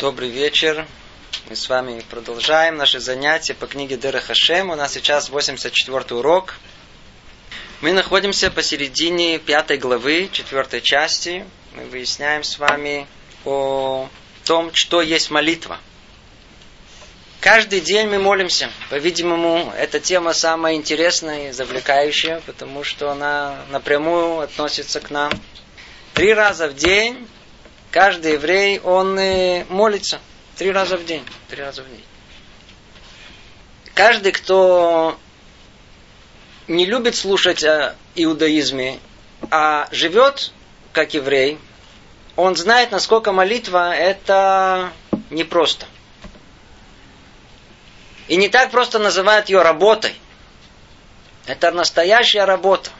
Добрый вечер. Мы с вами продолжаем наши занятия по книге Дера Хашем. У нас сейчас 84 урок. Мы находимся посередине пятой главы, четвертой части. Мы выясняем с вами о том, что есть молитва. Каждый день мы молимся. По-видимому, эта тема самая интересная и завлекающая, потому что она напрямую относится к нам. Три раза в день Каждый еврей, он э, молится три раза в день. Три раза в день. Каждый, кто не любит слушать о иудаизме, а живет как еврей, он знает, насколько молитва это непросто. И не так просто называют ее работой. Это настоящая работа.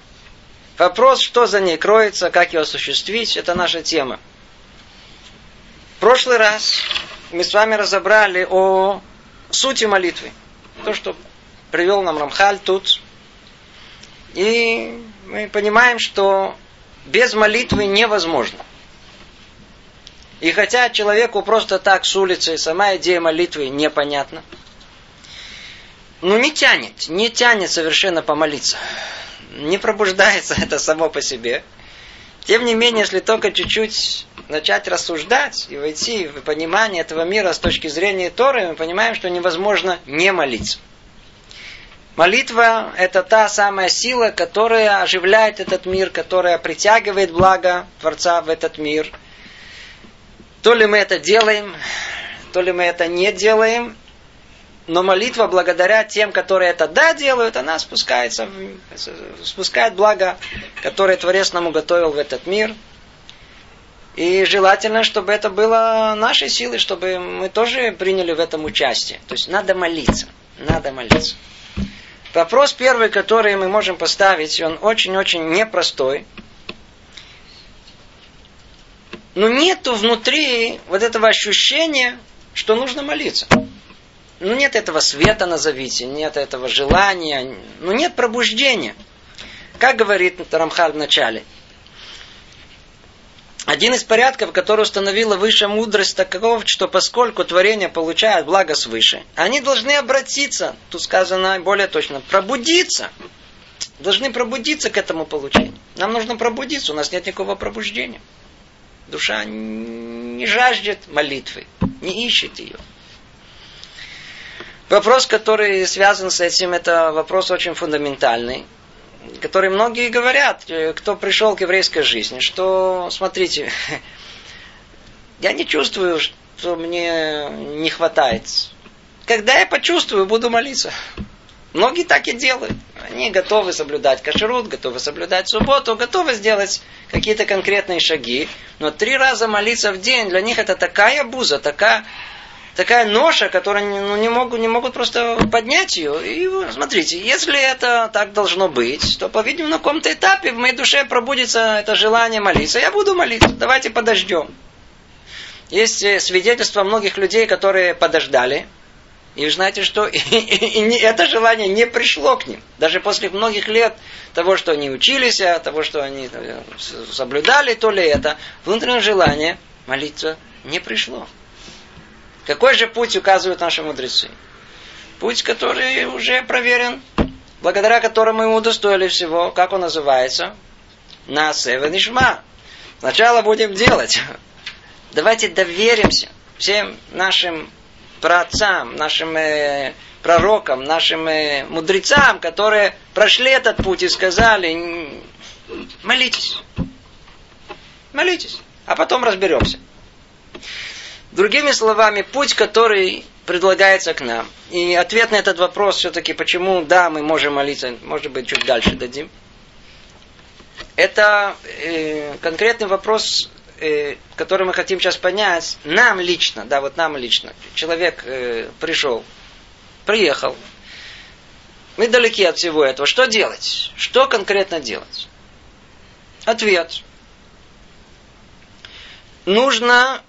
Вопрос, что за ней кроется, как ее осуществить, это наша тема. Прошлый раз мы с вами разобрали о сути молитвы. То, что привел нам Рамхаль тут. И мы понимаем, что без молитвы невозможно. И хотя человеку просто так с улицы сама идея молитвы непонятна, но не тянет, не тянет совершенно помолиться. Не пробуждается это само по себе. Тем не менее, если только чуть-чуть начать рассуждать и войти в понимание этого мира с точки зрения Торы, мы понимаем, что невозможно не молиться. Молитва – это та самая сила, которая оживляет этот мир, которая притягивает благо Творца в этот мир. То ли мы это делаем, то ли мы это не делаем, но молитва, благодаря тем, которые это да делают, она спускается, спускает благо, которое Творец нам уготовил в этот мир. И желательно, чтобы это было нашей силой, чтобы мы тоже приняли в этом участие. То есть надо молиться. Надо молиться. Вопрос первый, который мы можем поставить, он очень-очень непростой. Но нету внутри вот этого ощущения, что нужно молиться. Ну нет этого света, назовите, нет этого желания, ну нет пробуждения. Как говорит Рамхаль в начале – один из порядков, который установила высшая мудрость, таков, что поскольку творение получает благо свыше, они должны обратиться, тут сказано более точно, пробудиться. Должны пробудиться к этому получению. Нам нужно пробудиться, у нас нет никакого пробуждения. Душа не жаждет молитвы, не ищет ее. Вопрос, который связан с этим, это вопрос очень фундаментальный который многие говорят, э, кто пришел к еврейской жизни, что, смотрите, я не чувствую, что мне не хватает. Когда я почувствую, буду молиться. Многие так и делают. Они готовы соблюдать кашрут, готовы соблюдать субботу, готовы сделать какие-то конкретные шаги. Но три раза молиться в день, для них это такая буза, такая такая ноша, которую ну, не, могут, не могут просто поднять ее. И смотрите, если это так должно быть, то, по-видимому, на каком-то этапе в моей душе пробудится это желание молиться. Я буду молиться. Давайте подождем. Есть э, свидетельства многих людей, которые подождали. И знаете, что и, и, и это желание не пришло к ним. Даже после многих лет того, что они учились, а того, что они э, соблюдали, то ли это, внутреннее желание молиться не пришло. Какой же путь указывают наши мудрецы? Путь, который уже проверен, благодаря которому мы удостоили всего, как он называется? Насева Нишма. Сначала будем делать. Давайте доверимся всем нашим праотцам, нашим э, пророкам, нашим э, мудрецам, которые прошли этот путь и сказали, молитесь. Молитесь. А потом разберемся. Другими словами, путь, который предлагается к нам. И ответ на этот вопрос все-таки, почему да, мы можем молиться, может быть, чуть дальше дадим. Это э, конкретный вопрос, э, который мы хотим сейчас понять. Нам лично, да, вот нам лично. Человек э, пришел, приехал. Мы далеки от всего этого. Что делать? Что конкретно делать? Ответ. Нужно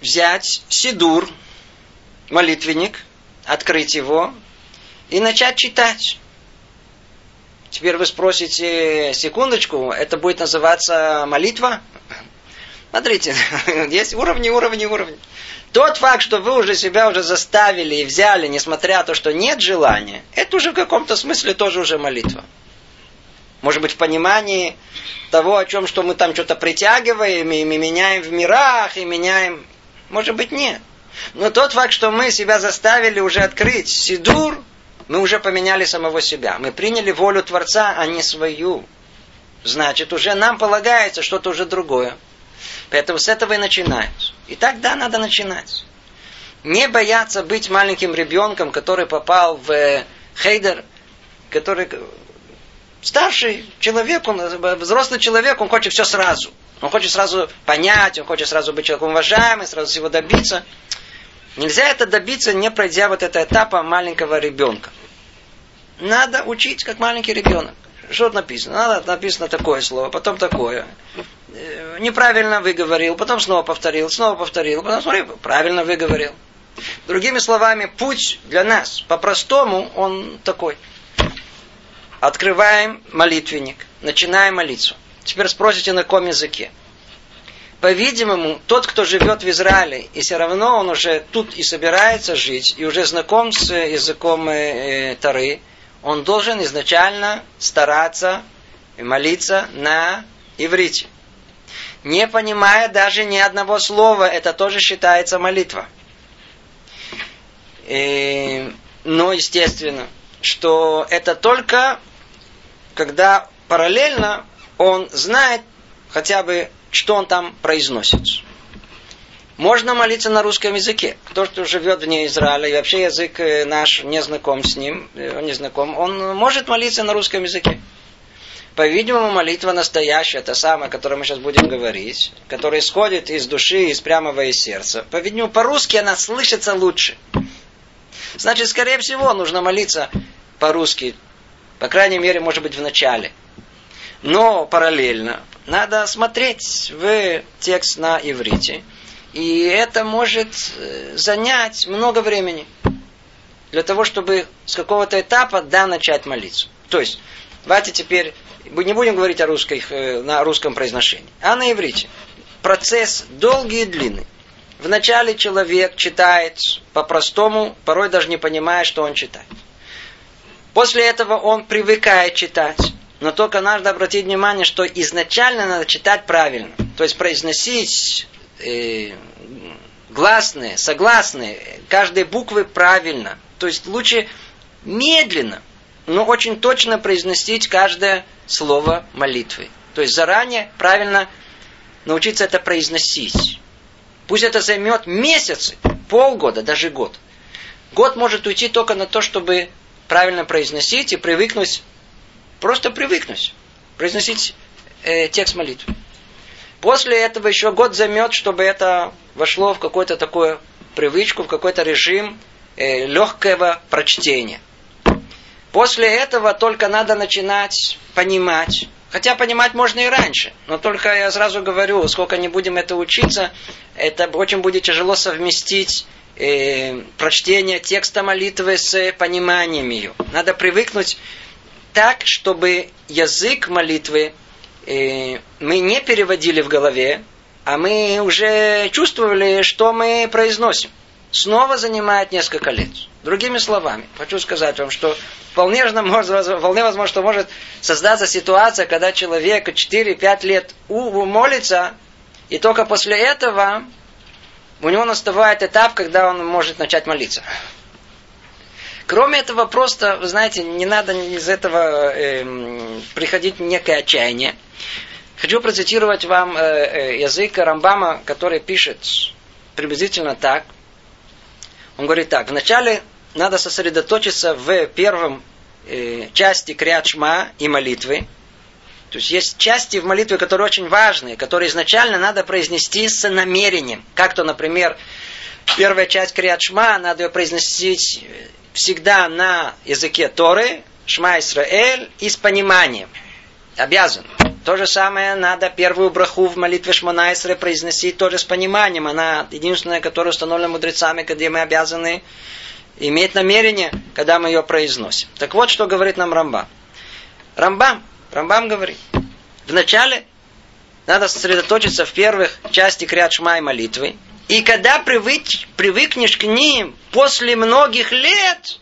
взять сидур, молитвенник, открыть его и начать читать. Теперь вы спросите, секундочку, это будет называться молитва? Смотрите, есть уровни, уровни, уровни. Тот факт, что вы уже себя уже заставили и взяли, несмотря на то, что нет желания, это уже в каком-то смысле тоже уже молитва. Может быть, в понимании того, о чем, что мы там что-то притягиваем, и меняем в мирах, и меняем. Может быть, нет. Но тот факт, что мы себя заставили уже открыть Сидур, мы уже поменяли самого себя. Мы приняли волю Творца, а не свою. Значит, уже нам полагается что-то уже другое. Поэтому с этого и начинается. И тогда надо начинать. Не бояться быть маленьким ребенком, который попал в хейдер, который старший человек, он, взрослый человек, он хочет все сразу. Он хочет сразу понять, он хочет сразу быть человеком уважаемым, сразу всего добиться. Нельзя это добиться, не пройдя вот этого этапа маленького ребенка. Надо учить, как маленький ребенок. Что написано? Надо написано такое слово, потом такое. Э, неправильно выговорил, потом снова повторил, снова повторил, потом смотри, правильно выговорил. Другими словами, путь для нас по-простому, он такой. Открываем молитвенник, начинаем молиться. Теперь спросите, на каком языке. По-видимому, тот, кто живет в Израиле, и все равно он уже тут и собирается жить, и уже знаком с языком э, э, Тары, он должен изначально стараться и молиться на иврите. Не понимая даже ни одного слова, это тоже считается молитва. И, но, естественно, что это только когда параллельно он знает хотя бы, что он там произносит. Можно молиться на русском языке. Кто, что живет вне Израиля, и вообще язык э, наш не знаком с ним, э, он не знаком, он может молиться на русском языке. По-видимому, молитва настоящая, та самая, о которой мы сейчас будем говорить, которая исходит из души, из прямого из сердца. По-видимому, по-русски она слышится лучше. Значит, скорее всего, нужно молиться по-русски. По крайней мере, может быть, в начале. Но параллельно надо смотреть в текст на иврите – и это может э, занять много времени для того, чтобы с какого-то этапа, да, начать молиться. То есть, давайте теперь, не будем говорить о русской, э, на русском произношении, а на иврите. Процесс долгий и длинный. Вначале человек читает по-простому, порой даже не понимая, что он читает. После этого он привыкает читать. Но только надо обратить внимание, что изначально надо читать правильно. То есть произносить э, гласные, согласные, каждой буквы правильно. То есть лучше медленно, но очень точно произносить каждое слово молитвы. То есть заранее правильно научиться это произносить. Пусть это займет месяцы, полгода, даже год. Год может уйти только на то, чтобы правильно произносить и привыкнуть, просто привыкнуть, произносить э, текст молитвы. После этого еще год займет, чтобы это вошло в какую-то такую привычку, в какой-то режим э, легкого прочтения. После этого только надо начинать понимать. Хотя понимать можно и раньше. Но только я сразу говорю, сколько не будем это учиться, это очень будет тяжело совместить э, прочтение текста молитвы с пониманием ее. Надо привыкнуть так, чтобы язык молитвы мы не переводили в голове, а мы уже чувствовали, что мы произносим. Снова занимает несколько лет. Другими словами, хочу сказать вам, что вполне возможно, что может создаться ситуация, когда человек 4-5 лет молится, и только после этого у него наступает этап, когда он может начать молиться. Кроме этого, просто, вы знаете, не надо из этого э, приходить некое отчаяние. Хочу процитировать вам э, э, язык Рамбама, который пишет приблизительно так. Он говорит так. Вначале надо сосредоточиться в первом э, части Криачма и молитвы. То есть есть части в молитве, которые очень важные, которые изначально надо произнести с намерением. Как то, например, первая часть Криачма, надо ее произносить всегда на языке Торы, Шма Исраэль, и с пониманием. Обязан. То же самое надо первую браху в молитве Шмонайсре произносить тоже с пониманием. Она единственная, которая установлена мудрецами, где мы обязаны иметь намерение, когда мы ее произносим. Так вот, что говорит нам Рамбам. Рамбам, Рамбам говорит, вначале надо сосредоточиться в первых части Криат Шма молитвы, И когда привык, привыкнешь к ним после многих лет,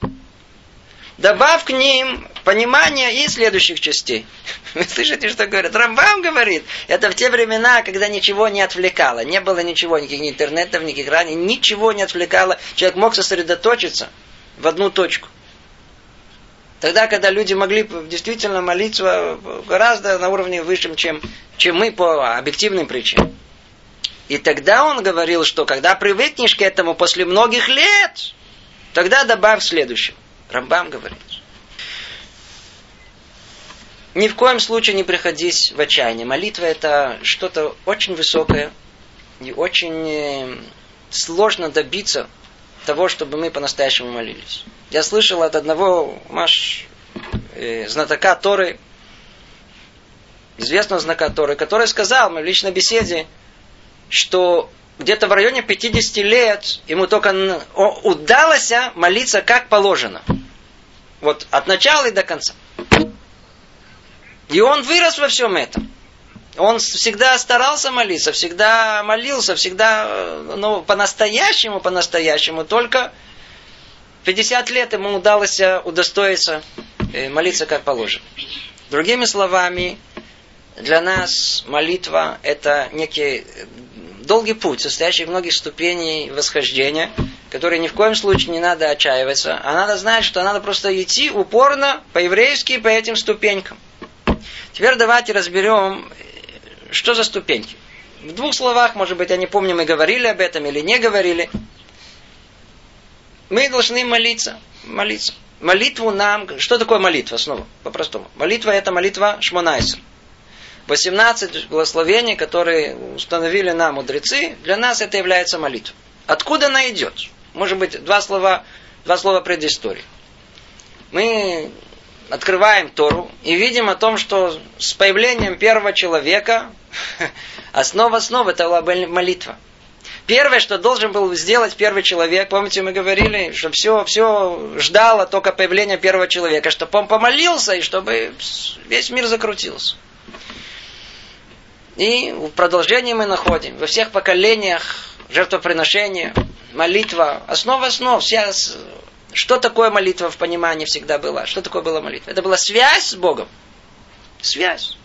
добавь к ним понимание и следующих частей. Вы слышите, что говорит? Рамбам говорит, это в те времена, когда ничего не отвлекало. Не было ничего, никаких интернетов, никаких ранее, ничего не отвлекало. Человек мог сосредоточиться в одну точку. Тогда, когда люди могли действительно молиться гораздо на уровне высшем, чем, чем мы по объективным причинам. И тогда он говорил, что когда привыкнешь к этому после многих лет, тогда добавь следующее. Рамбам говорит. Ни в коем случае не приходись в отчаяние. Молитва это что-то очень высокое и очень э, сложно добиться того, чтобы мы по-настоящему молились. Я слышал от одного маш, э, знатока Торы, известного знака Торы, который сказал в личной беседе, что где-то в районе 50 лет ему только удалось молиться как положено. Вот от начала и до конца. И он вырос во всем этом. Он всегда старался молиться, всегда молился, всегда, ну, по-настоящему, по-настоящему, только 50 лет ему удалось удостоиться э, молиться как положено. Другими словами, для нас молитва – это некий долгий путь, состоящий из многих ступеней восхождения, который ни в коем случае не надо отчаиваться, а надо знать, что надо просто идти упорно, по-еврейски, по этим ступенькам. Теперь давайте разберем, что за ступеньки. В двух словах, может быть, я не помню, мы говорили об этом или не говорили. Мы должны молиться, молиться. Молитву нам, что такое молитва снова, по-простому? Молитва это молитва Шмонайса. 18 благословений, которые установили нам мудрецы, для нас это является молитва. Откуда она идет? Может быть, два слова, два слова предыстории. Мы открываем Тору и видим о том, что с появлением первого человека основа основ это была молитва. Первое, что должен был сделать первый человек, помните, мы говорили, что все, все ждало только появления первого человека, чтобы он помолился и чтобы весь мир закрутился. И в продолжении мы находим во всех поколениях жертвоприношения, молитва, основа основ, вся, что такое молитва в понимании всегда была? Что такое была молитва? Это была связь с Богом. Связь.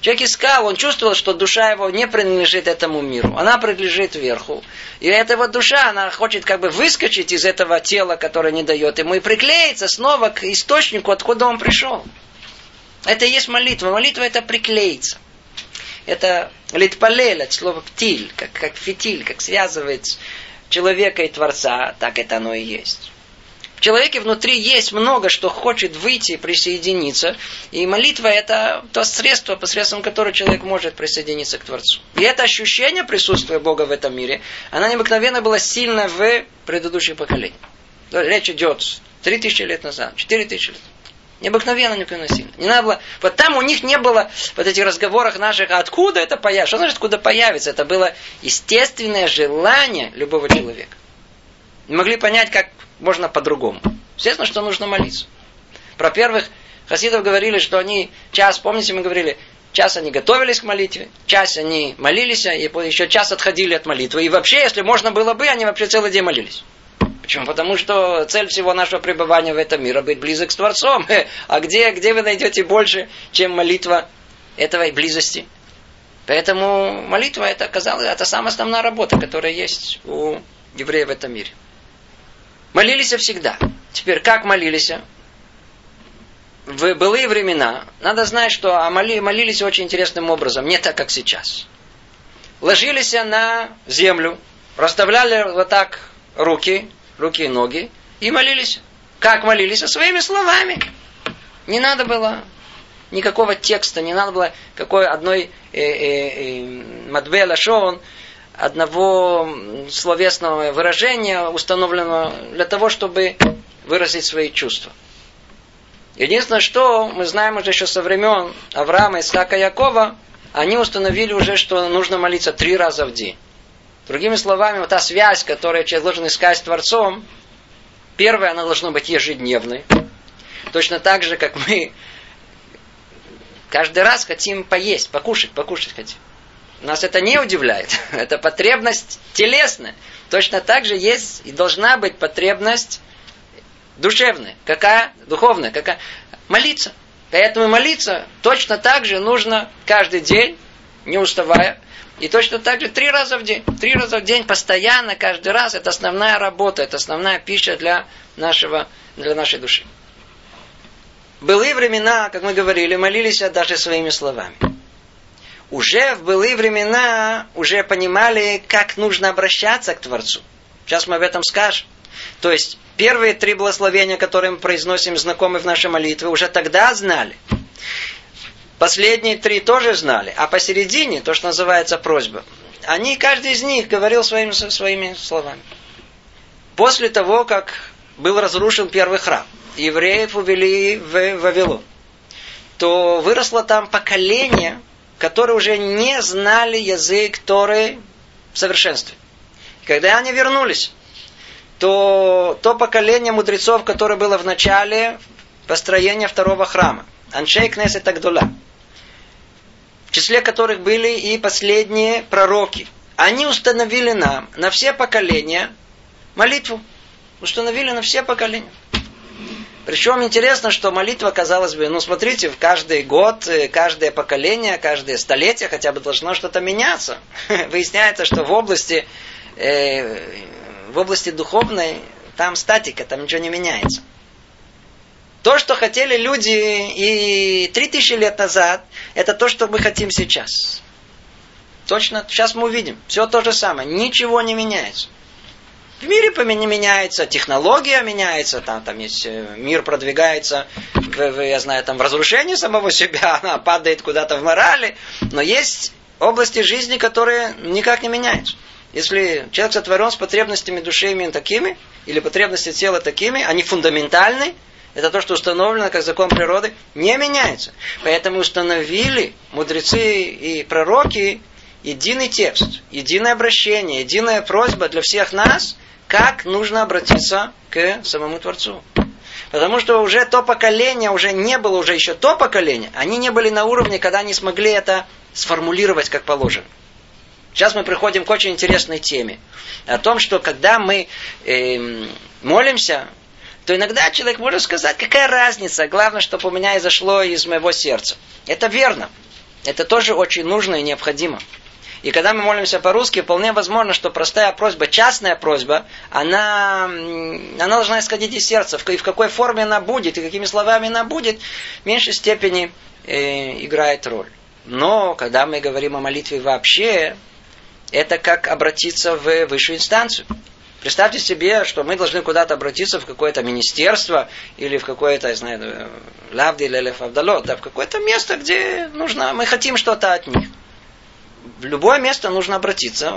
Человек искал, он чувствовал, что душа его не принадлежит этому миру. Она принадлежит верху. И эта вот душа, она хочет как бы выскочить из этого тела, которое не дает ему, и приклеиться снова к источнику, откуда он пришел. Это и есть молитва. Молитва это приклеиться это литпалель от слова птиль, как, как фитиль, как связывает человека и Творца, так это оно и есть. В человеке внутри есть много, что хочет выйти и присоединиться. И молитва это то средство, посредством которого человек может присоединиться к Творцу. И это ощущение присутствия Бога в этом мире, она необыкновенно была сильна в предыдущих поколениях. Речь идет 3000 лет назад, 4000 лет Необыкновенно неприносимо. Не надо было, вот там у них не было вот этих разговорах наших, откуда это появится. Что значит, откуда появится? Это было естественное желание любого человека. Не могли понять, как можно по-другому. Естественно, что нужно молиться. Про первых хасидов говорили, что они час, помните, мы говорили, час они готовились к молитве, час они молились, и еще час отходили от молитвы. И вообще, если можно было бы, они вообще целый день молились. Почему? Потому что цель всего нашего пребывания в этом мире быть близок с Творцом. А где, где вы найдете больше, чем молитва этого близости? Поэтому молитва это оказалось, это самая основная работа, которая есть у евреев в этом мире. Молились всегда. Теперь, как молились? В былые времена, надо знать, что моли, молились очень интересным образом, не так, как сейчас. Ложились на землю, расставляли вот так руки, руки и ноги и молились. Как молились? Своими словами. Не надо было никакого текста, не надо было какой одной э, э, э, мадбе лашон, одного словесного выражения, установленного для того, чтобы выразить свои чувства. Единственное, что мы знаем уже еще со времен Авраама, Исаака, Якова, они установили уже, что нужно молиться три раза в день. Другими словами, вот та связь, которую человек должен искать с Творцом, первая, она должна быть ежедневной. Точно так же, как мы каждый раз хотим поесть, покушать, покушать хотим. Нас это не удивляет. Это потребность телесная. Точно так же есть и должна быть потребность душевная. Какая? Духовная. Какая? Молиться. Поэтому молиться точно так же нужно каждый день, не уставая. И точно так же три раза в день. Три раза в день постоянно, каждый раз. Это основная работа, это основная пища для, нашего, для нашей души. Былые времена, как мы говорили, молились даже своими словами. Уже в былые времена уже понимали, как нужно обращаться к Творцу. Сейчас мы об этом скажем. То есть, первые три благословения, которые мы произносим, знакомы в нашей молитве, уже тогда знали. Последние три тоже знали. А посередине, то, что называется просьба, они, каждый из них говорил своими, своими словами. После того, как был разрушен первый храм, евреев увели в Вавилон, то выросло там поколение, которые уже не знали язык Торы в совершенстве. Когда они вернулись, то то поколение мудрецов, которое было в начале построения второго храма, Аншей Кнесет Агдула, в числе которых были и последние пророки, они установили нам на все поколения молитву. Установили на все поколения. Причем интересно, что молитва, казалось бы, ну смотрите, в каждый год, э, каждое поколение, каждое столетие хотя бы должно что-то меняться. Выясняется, что в области, э, в области духовной там статика, там ничего не меняется. То, что хотели люди и три тысячи лет назад, это то, что мы хотим сейчас. Точно, сейчас мы увидим. Все то же самое. Ничего не меняется. В мире меняется, технология меняется, там, там есть, э, мир продвигается, в, я знаю, там в разрушении самого себя, она падает куда-то в морали, но есть области жизни, которые никак не меняются. Если человек сотворен с потребностями души именно такими, или потребности тела такими, они фундаментальны, это то, что установлено как закон природы, не меняется. Поэтому установили мудрецы и пророки единый текст, единое обращение, единая просьба для всех нас, как нужно обратиться к самому Творцу. Потому что уже то поколение, уже не было уже еще то поколение, они не были на уровне, когда они смогли это сформулировать как положено. Сейчас мы приходим к очень интересной теме. О том, что когда мы э, молимся, то иногда человек может сказать, какая разница, главное, чтобы у меня изошло из моего сердца. Это верно. Это тоже очень нужно и необходимо. И когда мы молимся по-русски, вполне возможно, что простая просьба, частная просьба, она, она должна исходить из сердца. В, какой форме она будет и какими словами она будет, в меньшей степени э, играет роль. Но когда мы говорим о молитве вообще, это как обратиться в высшую инстанцию. Представьте себе, что мы должны куда-то обратиться в какое-то министерство или в какое-то, я знаю, лавди или фавдалот, да, в какое-то место, где нужно, мы хотим что-то от них в любое место нужно обратиться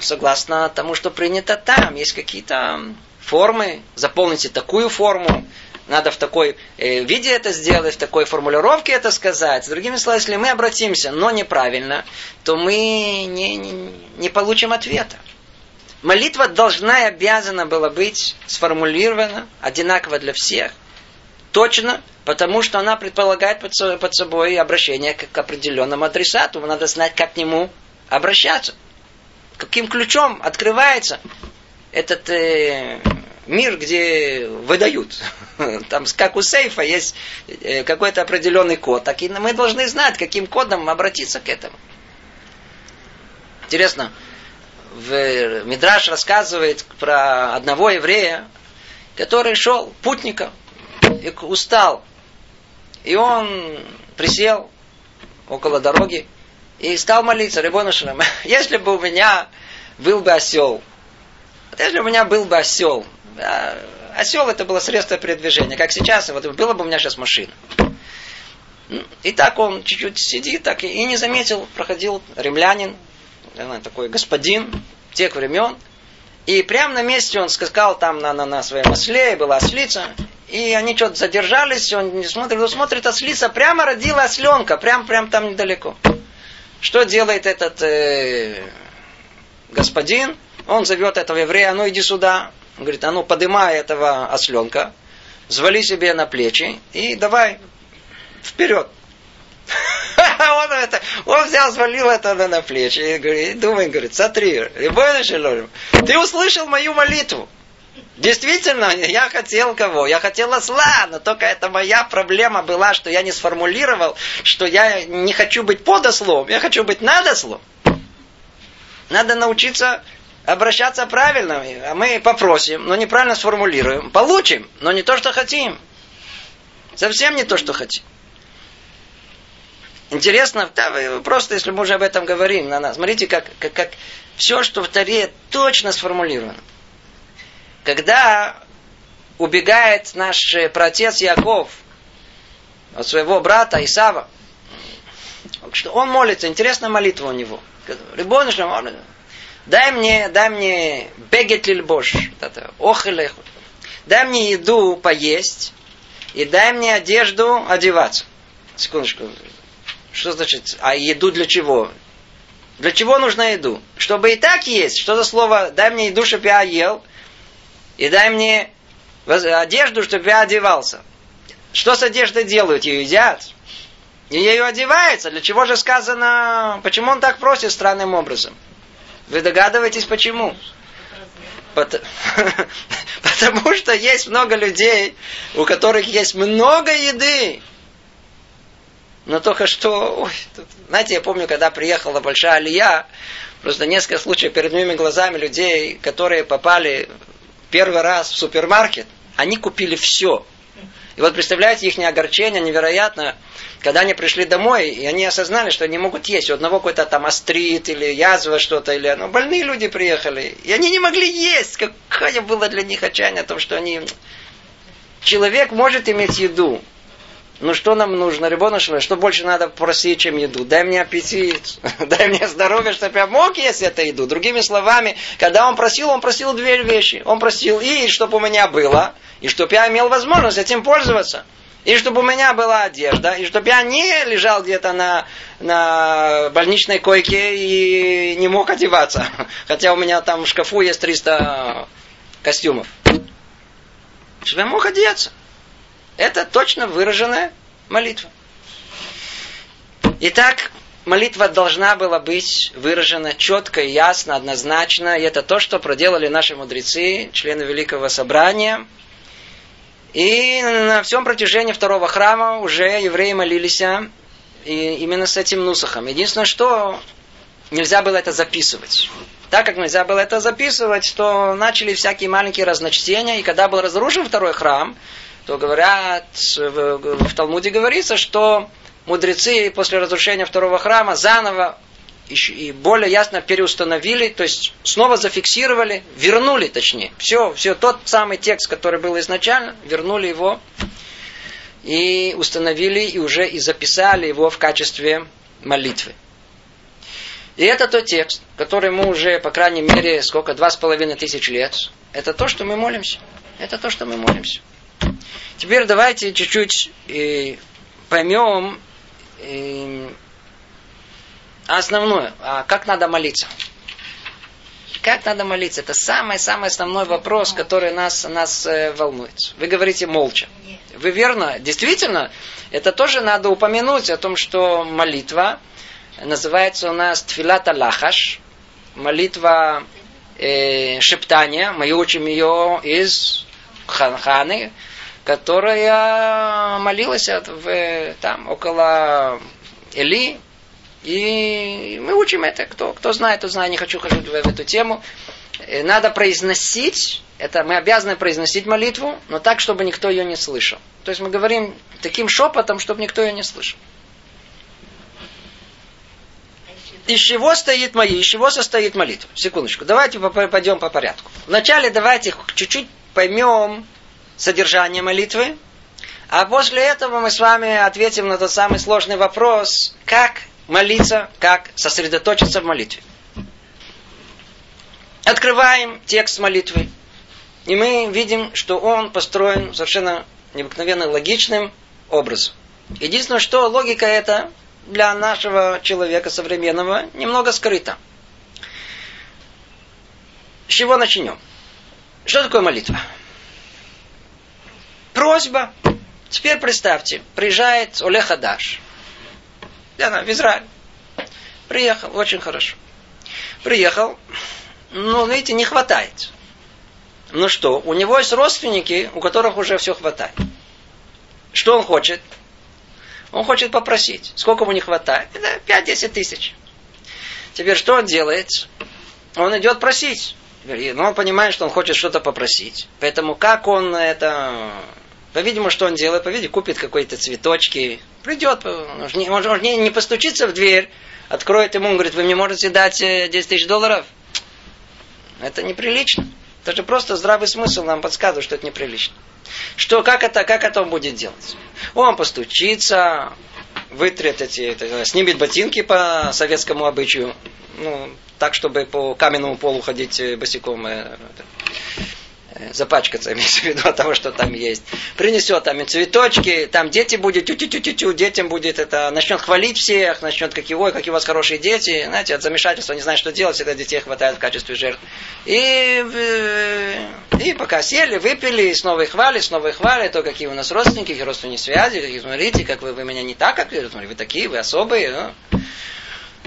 согласно тому, что принято там. Есть какие-то формы, заполните такую форму, надо в такой э, виде это сделать, в такой формулировке это сказать. С другими словами, если мы обратимся, но неправильно, то мы не, не, не получим ответа. Молитва должна и обязана была быть сформулирована одинаково для всех, точно, потому что она предполагает под собой обращение к определенному адресату. Надо знать, как к нему обращаться. Каким ключом открывается этот э, мир, где выдают. Там, как у сейфа, есть э, какой-то определенный код. Так и мы должны знать, каким кодом обратиться к этому. Интересно, в Мидраш рассказывает про одного еврея, который шел путником, и устал. И он присел около дороги, и стал молиться, Рибону если бы у меня был бы осел, если бы у меня был бы осел, осел это было средство передвижения, как сейчас, вот было бы у меня сейчас машина. И так он чуть-чуть сидит, так и не заметил, проходил римлянин, такой господин тех времен, и прямо на месте он скакал там на, на, на своем осле, была ослица, и они что-то задержались, он не смотрит, он смотрит, ослица прямо родила осленка, прям, прям там недалеко. Что делает этот э, господин? Он зовет этого еврея, ну иди сюда. Он говорит, а ну подымай этого осленка, взвали себе на плечи и давай вперед. Он, это, он взял, свалил это на, плечи и говорит, думай, говорит, смотри, ты услышал мою молитву. Действительно, я хотел кого? Я хотел осла, но только это моя проблема была, что я не сформулировал, что я не хочу быть под ослом, я хочу быть над ослом. Надо научиться обращаться правильно. А мы попросим, но неправильно сформулируем. Получим, но не то, что хотим. Совсем не то, что хотим. Интересно, да, просто, если мы уже об этом говорим, на нас, смотрите, как, как, как все, что в Таре, точно сформулировано. Когда убегает наш протец Яков от своего брата Исава, что он молится, интересная молитва у него. Дай мне, дай мне бегет лильбош, дай мне еду поесть, и дай мне одежду одеваться. Секундочку. Что значит, а еду для чего? Для чего нужна еду? Чтобы и так есть. Что за слово «дай мне еду, чтобы я ел», и дай мне одежду, чтобы я одевался. Что с одеждой делают? Ее едят. И ее одевается. Для чего же сказано, почему он так просит странным образом? Вы догадываетесь, почему? Потому что есть много людей, у которых есть много еды. Но только что, ой, тут, знаете, я помню, когда приехала большая алия, просто несколько случаев перед моими глазами людей, которые попали первый раз в супермаркет, они купили все. И вот представляете, их огорчение невероятно, когда они пришли домой, и они осознали, что они могут есть. У одного какой-то там астрит или язва что-то, или ну, больные люди приехали. И они не могли есть. Какое было для них отчаяние о том, что они... Человек может иметь еду, ну что нам нужно, Рибона что больше надо просить, чем еду? Дай мне аппетит, дай мне здоровье, чтобы я мог есть эту еду. Другими словами, когда он просил, он просил две вещи. Он просил и чтобы у меня было, и чтобы я имел возможность этим пользоваться. И чтобы у меня была одежда, и чтобы я не лежал где-то на, на больничной койке и не мог одеваться. Хотя у меня там в шкафу есть 300 костюмов. Чтобы я мог одеться. Это точно выраженная молитва. Итак, молитва должна была быть выражена четко, ясно, однозначно. И это то, что проделали наши мудрецы, члены Великого Собрания. И на всем протяжении второго храма уже евреи молились и именно с этим нусахом. Единственное, что нельзя было это записывать. Так как нельзя было это записывать, то начали всякие маленькие разночтения. И когда был разрушен второй храм, то говорят, в, в Талмуде говорится, что мудрецы после разрушения второго храма заново и более ясно переустановили, то есть снова зафиксировали, вернули точнее. Все, все, тот самый текст, который был изначально, вернули его и установили, и уже и записали его в качестве молитвы. И это тот текст, который мы уже, по крайней мере, сколько, два с половиной тысяч лет, это то, что мы молимся. Это то, что мы молимся. Теперь давайте чуть-чуть э, поймем э, основное. А как надо молиться? Как надо молиться? Это самый-самый основной вопрос, который нас, нас э, волнует. Вы говорите молча. Вы верно? Действительно, это тоже надо упомянуть о том, что молитва называется у нас тфилата лахаш, молитва э, шептания. Мы учим ее из ханханы, которая молилась в, там, около Эли. И мы учим это. Кто, кто знает, тот знает, не хочу ходить в, в эту тему. Э, надо произносить, это мы обязаны произносить молитву, но так, чтобы никто ее не слышал. То есть мы говорим таким шепотом, чтобы никто ее не слышал. Из чего стоит мои, из чего состоит молитва? Секундочку, давайте пойдем по порядку. Вначале давайте чуть-чуть поймем, содержание молитвы, а после этого мы с вами ответим на тот самый сложный вопрос, как молиться, как сосредоточиться в молитве. Открываем текст молитвы, и мы видим, что он построен совершенно необыкновенно логичным образом. Единственное, что логика эта для нашего человека современного немного скрыта. С чего начнем? Что такое молитва? Просьба. Теперь представьте, приезжает Олег Хадаш. Я в Израиль. Приехал, очень хорошо. Приехал, ну, видите, не хватает. Ну что, у него есть родственники, у которых уже все хватает. Что он хочет? Он хочет попросить. Сколько ему не хватает? 5-10 тысяч. Теперь что он делает? Он идет просить. Но он понимает, что он хочет что-то попросить. Поэтому как он это... По-видимому, что он делает? По-видимому, купит какие-то цветочки. Придет. Он же не, он же не, не постучится в дверь, откроет ему, он говорит, вы мне можете дать 10 э, тысяч долларов? Это неприлично. Это же просто здравый смысл нам подсказывает, что это неприлично. Что, как это, как это он будет делать? Он постучится, вытрет эти, снимет ботинки по советскому обычаю, ну, так, чтобы по каменному полу ходить э, босиком. Э, запачкаться, имеется в виду от того, что там есть. Принесет там и цветочки, там дети будет, тю тю тю тю тю детям будет это, начнет хвалить всех, начнет, какие, ой, какие у вас хорошие дети, знаете, от замешательства не знает, что делать, всегда детей хватает в качестве жертв. И, э, и пока сели, выпили, снова их хвалят, снова их хвалят, то какие у нас родственники, какие родственные связи, какие, смотрите, как вы, вы меня не так, как вы, вы такие, вы особые. Ну.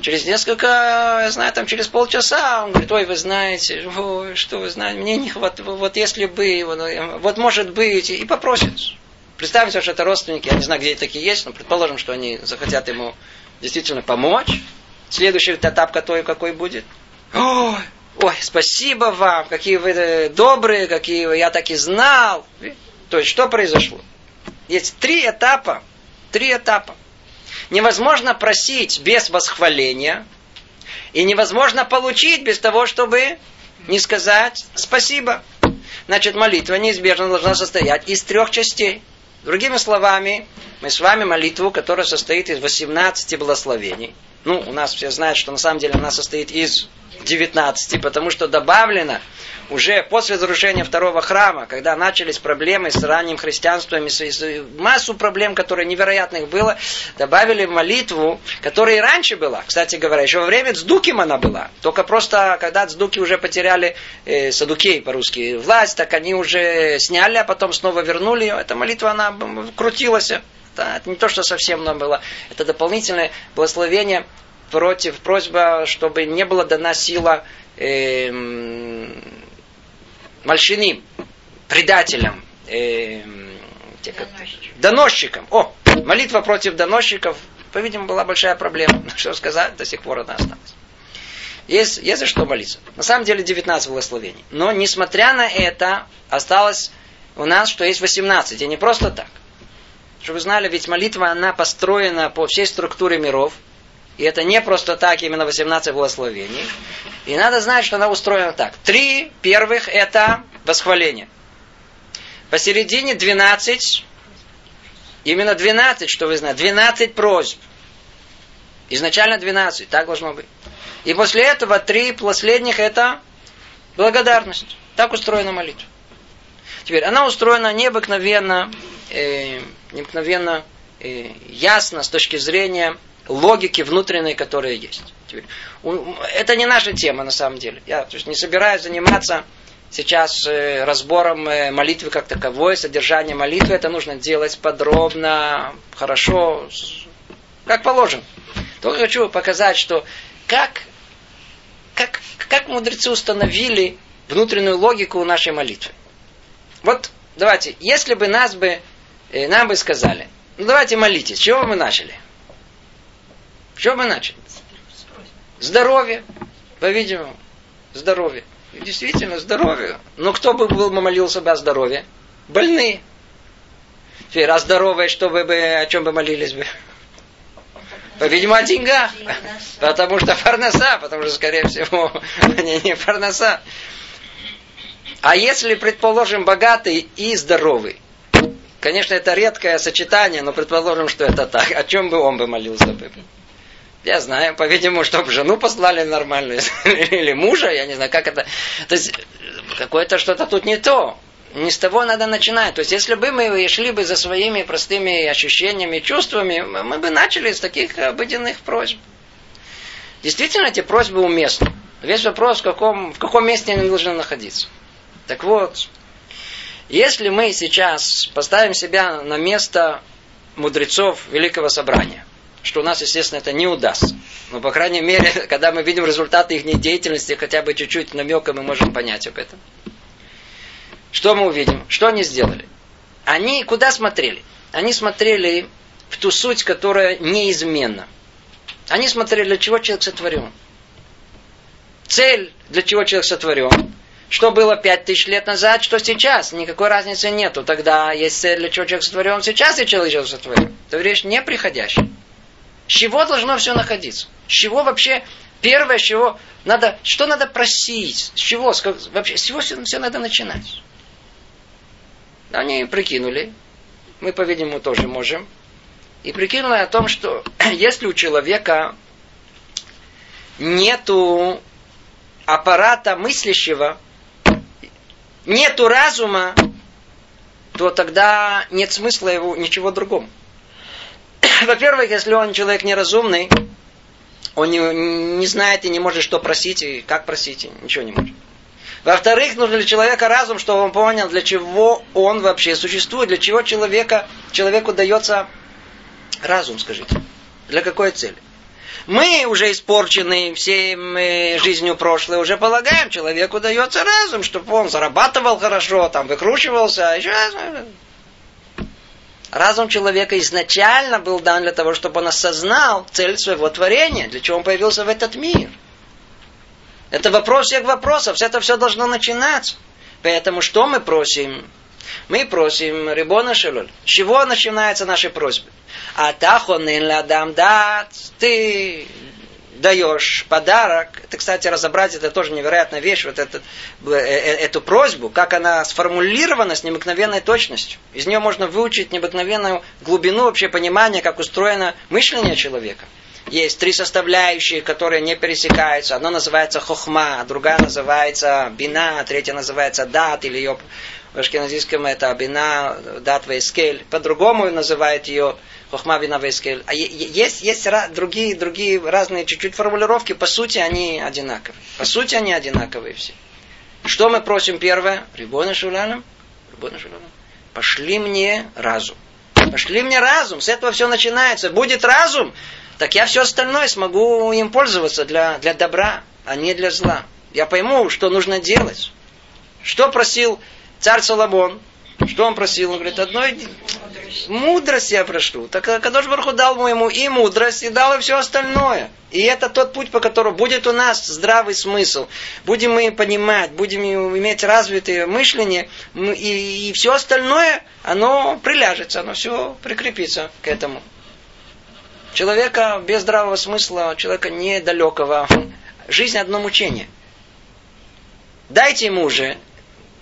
Через несколько, я знаю, там через полчаса он говорит, ой, вы знаете, ой, что вы знаете, мне не хватает, вот если бы, вот, вот может быть, и попросит. Представьте, что это родственники, я не знаю, где такие есть, но предположим, что они захотят ему действительно помочь. Следующий этап какой, какой будет? Ой, ой, спасибо вам, какие вы добрые, какие вы, я так и знал. То есть, что произошло? Есть три этапа, три этапа. Невозможно просить без восхваления. И невозможно получить без того, чтобы не сказать спасибо. Значит, молитва неизбежно должна состоять из трех частей. Другими словами, мы с вами молитву, которая состоит из 18 благословений. Ну, у нас все знают, что на самом деле она состоит из 19, потому что добавлено уже после разрушения второго храма, когда начались проблемы с ранним христианством, массу проблем, которые невероятных было, добавили молитву, которая и раньше была. Кстати говоря, еще во время Цдуким она была. Только просто, когда Цдуки уже потеряли, э, Садукей по-русски, власть, так они уже сняли, а потом снова вернули ее. Эта молитва, она крутилась. Это, это не то, что совсем нам было. Это дополнительное благословение против просьба, чтобы не была дана сила э, мальшиним, предателям, э, доносчикам. О, молитва против доносчиков, по-видимому, была большая проблема. Что сказать, до сих пор она осталась. Есть, есть за что молиться. На самом деле 19 благословений. Но, несмотря на это, осталось у нас, что есть 18. И не просто так. Чтобы вы знали, ведь молитва, она построена по всей структуре миров. И это не просто так, именно 18 благословений. И надо знать, что она устроена так. Три первых это восхваление. Посередине 12, именно 12, что вы знаете, 12 просьб. Изначально 12, так должно быть. И после этого три последних это благодарность. Так устроена молитва. Теперь, она устроена необыкновенно, э, необыкновенно э, ясно с точки зрения логики внутренней, которая есть. Теперь, это не наша тема на самом деле. Я то есть, не собираюсь заниматься сейчас э, разбором э, молитвы как таковой, содержание молитвы. Это нужно делать подробно, хорошо, как положено. Только хочу показать, что как, как, как мудрецы установили внутреннюю логику нашей молитвы. Вот давайте, если бы нас бы, э, нам бы сказали, ну давайте молитесь, с чего мы начали? Что мы начали? Здоровье, по-видимому. Здоровье. Действительно, здоровье. Но кто бы был молился бы о здоровье? Больные. Теперь, а здоровые, что вы бы, о чем бы молились бы? По-видимому, о деньгах. Потому что фарнаса, потому что, скорее всего, они не фарнаса. А если, предположим, богатый и здоровый, конечно, это редкое сочетание, но предположим, что это так. О чем бы он бы молился бы? Я знаю, по-видимому, чтобы жену послали нормальную, или мужа, я не знаю, как это. То есть, какое-то что-то тут не то. Не с того надо начинать. То есть, если бы мы шли бы за своими простыми ощущениями, чувствами, мы бы начали с таких обыденных просьб. Действительно, эти просьбы уместны. Весь вопрос, в каком, в каком месте они должны находиться. Так вот, если мы сейчас поставим себя на место мудрецов Великого Собрания – что у нас, естественно, это не удастся. Но, по крайней мере, когда мы видим результаты их деятельности, хотя бы чуть-чуть намека мы можем понять об этом. Что мы увидим? Что они сделали? Они куда смотрели? Они смотрели в ту суть, которая неизменна. Они смотрели, для чего человек сотворен. Цель, для чего человек сотворен. Что было пять тысяч лет назад, что сейчас. Никакой разницы нету. Тогда есть цель, для чего человек сотворен. Сейчас и человек сотворен. Это вещь не приходящая. С чего должно все находиться? С чего вообще первое, с чего надо, что надо просить? С чего? С, вообще, с чего все, все надо начинать? Они прикинули, мы, по-видимому, тоже можем, и прикинули о том, что если у человека нету аппарата мыслящего, нету разума, то тогда нет смысла его ничего другому. Во-первых, если он человек неразумный, он не, не знает и не может что просить, и как просить, и ничего не может. Во-вторых, нужно для человека разум, чтобы он понял, для чего он вообще существует, для чего человека, человеку дается разум, скажите. Для какой цели? Мы уже испорчены всей жизнью прошлой, уже полагаем, человеку дается разум, чтобы он зарабатывал хорошо, там выкручивался. А еще... Разум человека изначально был дан для того, чтобы он осознал цель своего творения, для чего он появился в этот мир. Это вопрос всех вопросов, это все должно начинаться. Поэтому что мы просим? Мы просим Рибона Шелоль. С чего начинаются наши просьбы? А тахонен ладам дат. Ты даешь подарок. Это, кстати, разобрать, это тоже невероятная вещь, вот этот, э, э, эту просьбу, как она сформулирована с необыкновенной точностью. Из нее можно выучить необыкновенную глубину вообще понимания, как устроено мышление человека. Есть три составляющие, которые не пересекаются. Одна называется хохма, другая называется бина, третья называется дат, или ее в ашкеназийском это бина, дат, вейскель. По-другому называют ее хохма, бина, вейскель. А есть, есть другие, другие разные чуть-чуть формулировки, по сути они одинаковые. По сути они одинаковые все. Что мы просим первое? Рибона Шуланом. Пошли мне разум. Пошли мне разум. С этого все начинается. Будет разум, так я все остальное смогу им пользоваться для, для добра, а не для зла. Я пойму, что нужно делать. Что просил царь Соломон? Что он просил? Он говорит, одной мудрость я прошу. Так Кадош Барху дал ему и мудрость, и дал и все остальное. И это тот путь, по которому будет у нас здравый смысл. Будем мы понимать, будем иметь развитое мышление, и, и все остальное, оно приляжется, оно все прикрепится к этому. Человека без здравого смысла, человека недалекого. Жизнь одно мучение. Дайте ему уже,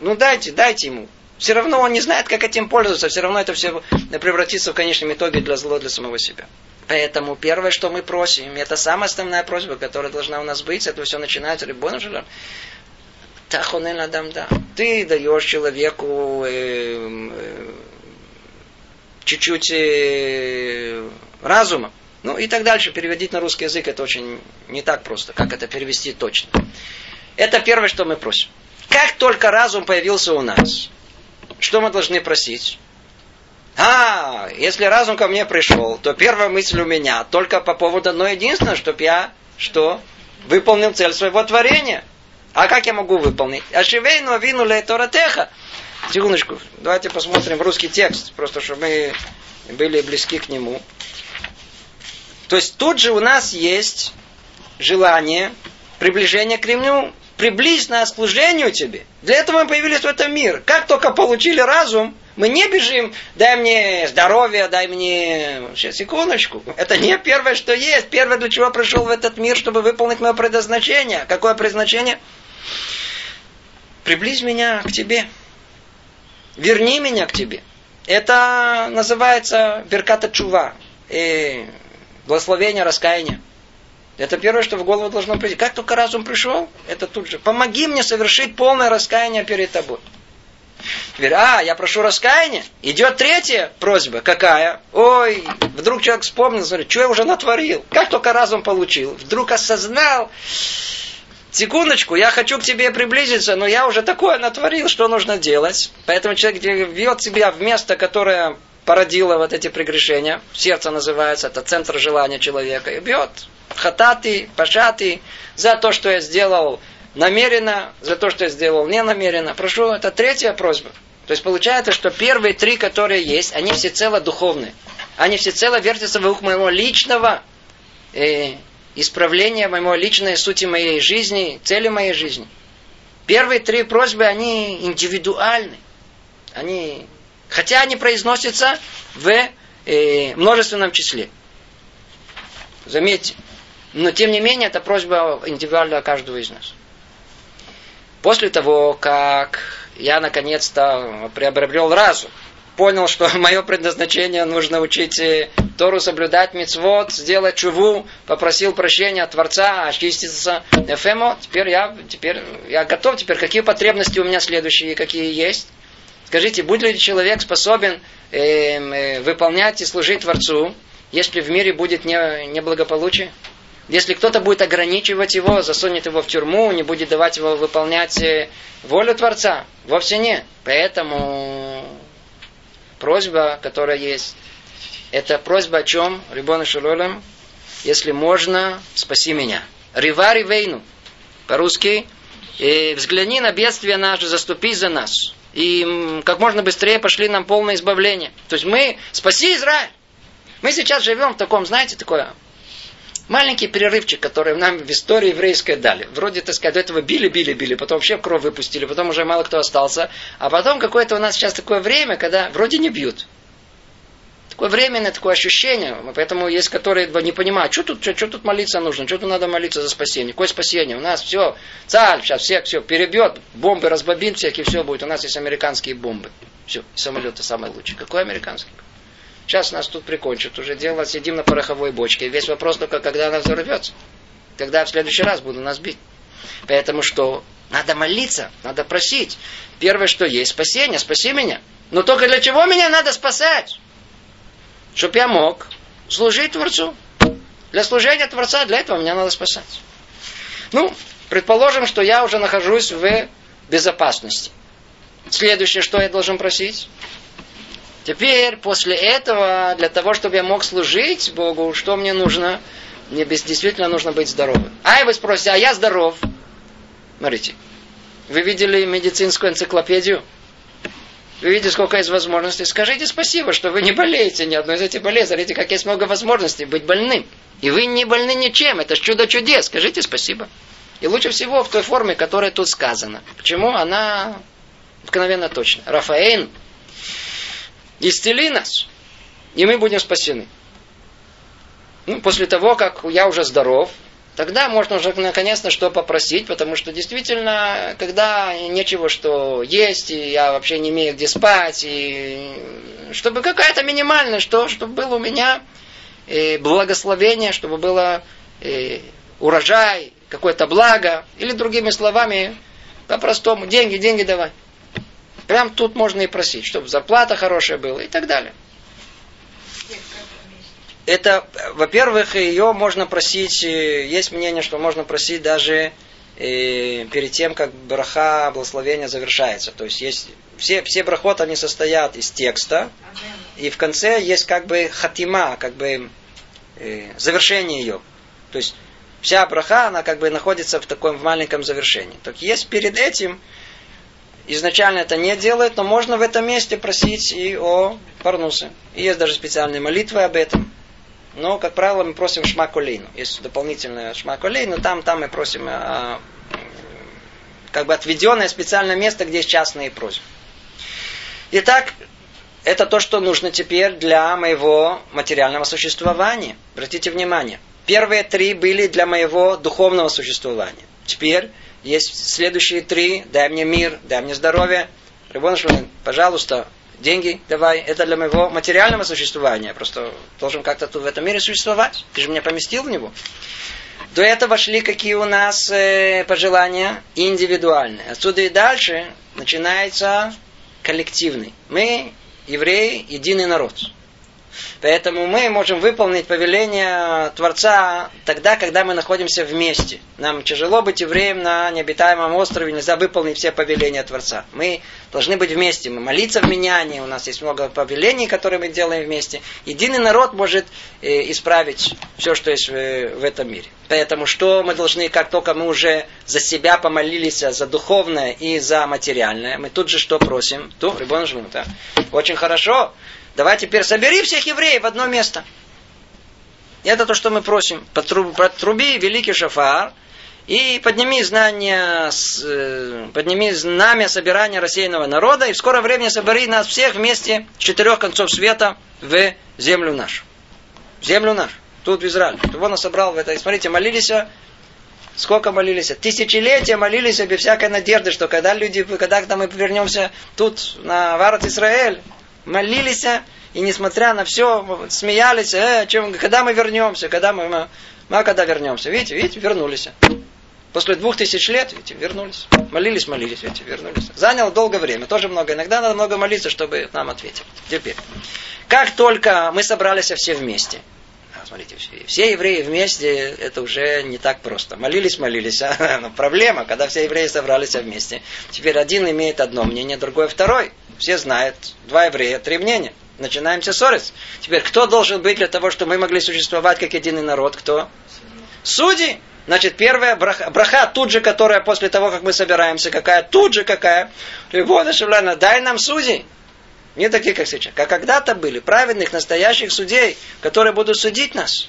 ну дайте, дайте ему. Все равно он не знает, как этим пользоваться, все равно это все превратится в конечном итоге для зло для самого себя. Поэтому первое, что мы просим, это самая основная просьба, которая должна у нас быть, это все начинается любовным желанием. Тахонен адам да. Ты даешь человеку э, э, чуть-чуть э, разума. Ну и так дальше. Переводить на русский язык это очень не так просто, как это перевести точно. Это первое, что мы просим. Как только разум появился у нас, что мы должны просить? А, если разум ко мне пришел, то первая мысль у меня только по поводу одно единственное, чтобы я что? Выполнил цель своего творения. А как я могу выполнить? Ашивейну вину лейторатеха. Секундочку, давайте посмотрим русский текст, просто чтобы мы были близки к нему. То есть тут же у нас есть желание приближения к Нему. Приблизь нас к служению Тебе. Для этого мы появились в этом мир. Как только получили разум, мы не бежим, дай мне здоровье, дай мне... Сейчас, секундочку. Это не первое, что есть. Первое, для чего пришел в этот мир, чтобы выполнить мое предназначение. Какое предназначение? Приблизь меня к тебе. Верни меня к тебе. Это называется Берката Чува. И Благословение, раскаяние. Это первое, что в голову должно прийти. Как только разум пришел, это тут же. Помоги мне совершить полное раскаяние перед тобой. Теперь, а, я прошу раскаяния. Идет третья просьба. Какая? Ой, вдруг человек вспомнил, смотри, что я уже натворил. Как только разум получил, вдруг осознал, секундочку, я хочу к тебе приблизиться, но я уже такое натворил, что нужно делать. Поэтому человек ведет себя в место, которое породило вот эти прегрешения. Сердце называется, это центр желания человека. И бьет хататы, пашаты за то, что я сделал намеренно, за то, что я сделал не намеренно. Прошу, это третья просьба. То есть получается, что первые три, которые есть, они всецело духовные. Они всецело вертятся вокруг моего личного э, исправления, моего личной сути моей жизни, цели моей жизни. Первые три просьбы, они индивидуальны. Они, хотя они произносятся в э, множественном числе. Заметьте. Но тем не менее, это просьба индивидуальная каждого из нас. После того, как я наконец-то приобрел разум, понял, что мое предназначение нужно учить э, Тору соблюдать мицвод, сделать чуву, попросил прощения от Творца, очиститься. Эфемо, теперь я, теперь я готов, теперь какие потребности у меня следующие, какие есть. Скажите, будет ли человек способен э, э, выполнять и служить Творцу, если в мире будет не, неблагополучие? Если кто-то будет ограничивать его, засунет его в тюрьму, не будет давать его выполнять э, волю Творца, вовсе нет. Поэтому просьба, которая есть, это просьба о чем? Рибона Шалолем, если можно, спаси меня. Ривари вейну. По-русски, и взгляни на бедствие наше, заступи за нас. И как можно быстрее пошли нам полное избавление. То есть мы, спаси Израиль. Мы сейчас живем в таком, знаете, такое маленький перерывчик, который нам в истории еврейской дали. Вроде, так сказать, до этого били, били, били, потом вообще кровь выпустили, потом уже мало кто остался. А потом какое-то у нас сейчас такое время, когда вроде не бьют. Такое временное такое ощущение. Поэтому есть, которые не понимают, что тут, что, что тут молиться нужно, что тут надо молиться за спасение. Какое спасение? У нас все, царь сейчас всех все перебьет, бомбы разбомбит всех, и все будет. У нас есть американские бомбы. Все, самолеты самые лучшие. Какой американский? Сейчас нас тут прикончат. Уже дело, сидим на пороховой бочке. Весь вопрос только, когда она взорвется. Когда в следующий раз буду нас бить. Поэтому что? Надо молиться, надо просить. Первое, что есть, спасение, спаси меня. Но только для чего меня надо спасать? Чтоб я мог служить Творцу. Для служения Творца, для этого меня надо спасать. Ну, предположим, что я уже нахожусь в безопасности. Следующее, что я должен просить? Теперь, после этого, для того, чтобы я мог служить Богу, что мне нужно? Мне действительно нужно быть здоровым. А вы спросите, а я здоров? Смотрите, вы видели медицинскую энциклопедию? Вы видите, сколько есть возможностей. Скажите спасибо, что вы не болеете ни одной из этих болезней. Смотрите, как есть много возможностей быть больным. И вы не больны ничем. Это чудо чудес. Скажите спасибо. И лучше всего в той форме, которая тут сказана. Почему? Она мгновенно точно. Рафаэль исцели нас, и мы будем спасены. Ну, после того, как я уже здоров, тогда можно уже наконец-то что попросить, потому что действительно, когда нечего что есть, и я вообще не имею где спать, и чтобы какая-то минимальная, что, чтобы было у меня э, благословение, чтобы было э, урожай, какое-то благо, или другими словами, по-простому, деньги, деньги давай. Прям тут можно и просить, чтобы зарплата хорошая была и так далее. Это, во-первых, ее можно просить, э, есть мнение, что можно просить даже э, перед тем, как браха благословения завершается. То есть есть все, все брахот, они состоят из текста, и в конце есть как бы хатима, как бы э, завершение ее. То есть вся браха, она как бы находится в таком в маленьком завершении. Так есть перед этим изначально это не делает, но можно в этом месте просить и о парнусе. И есть даже специальные молитвы об этом. Но, как правило, мы просим шмаколейну. Есть дополнительная шмаколейну, там, там мы просим а, как бы отведенное специальное место, где есть частные просьбы. Итак, это то, что нужно теперь для моего материального существования. Обратите внимание. Первые три были для моего духовного существования. Теперь есть следующие три. Дай мне мир, дай мне здоровье. Рабон пожалуйста, деньги давай. Это для моего материального существования. Просто должен как-то тут в этом мире существовать. Ты же меня поместил в него. До этого шли какие у нас э, пожелания индивидуальные. Отсюда и дальше начинается коллективный. Мы, евреи, единый народ. Поэтому мы можем выполнить повеление Творца тогда, когда мы находимся вместе. Нам тяжело быть евреем на необитаемом острове, нельзя выполнить все повеления Творца. Мы должны быть вместе, мы молиться в менянии, у нас есть много повелений, которые мы делаем вместе. Единый народ может э, исправить все, что есть в этом мире. Поэтому что мы должны, как только мы уже за себя помолились, за духовное и за материальное, мы тут же что просим? То, Рибон да? Очень хорошо. Давай теперь собери всех евреев в одно место. Это то, что мы просим. Потруби великий шафар и подними знания, э, подними знамя собирания рассеянного народа, и в скором времени собери нас всех вместе с четырех концов света в землю нашу. Землю нашу. Тут в Израиле. Его нас собрал в это. И смотрите, молились Сколько молились? Тысячелетия молились без всякой надежды, что когда люди, когда мы вернемся тут, на Варат Израиль, молились, и несмотря на все, смеялись, э, чем, когда мы вернемся, когда мы, мы, мы когда вернемся. Видите, видите, вернулись. После двух тысяч лет, видите, вернулись. Молились, молились, видите, вернулись. Заняло долгое время, тоже много. Иногда надо много молиться, чтобы нам ответить. Теперь, как только мы собрались все вместе, а, смотрите, все евреи вместе, это уже не так просто. Молились, молились, а но проблема, когда все евреи собрались вместе. Теперь один имеет одно мнение, другой второй. Все знают, два еврея, три мнения. Начинаемся ссориться. Теперь, кто должен быть для того, чтобы мы могли существовать как единый народ? Кто? Судьи. Значит, первая браха, браха тут же, которая после того, как мы собираемся, какая? Тут же какая? Дай нам судей. Не такие, как сейчас. Как когда-то были. Праведных, настоящих судей, которые будут судить нас.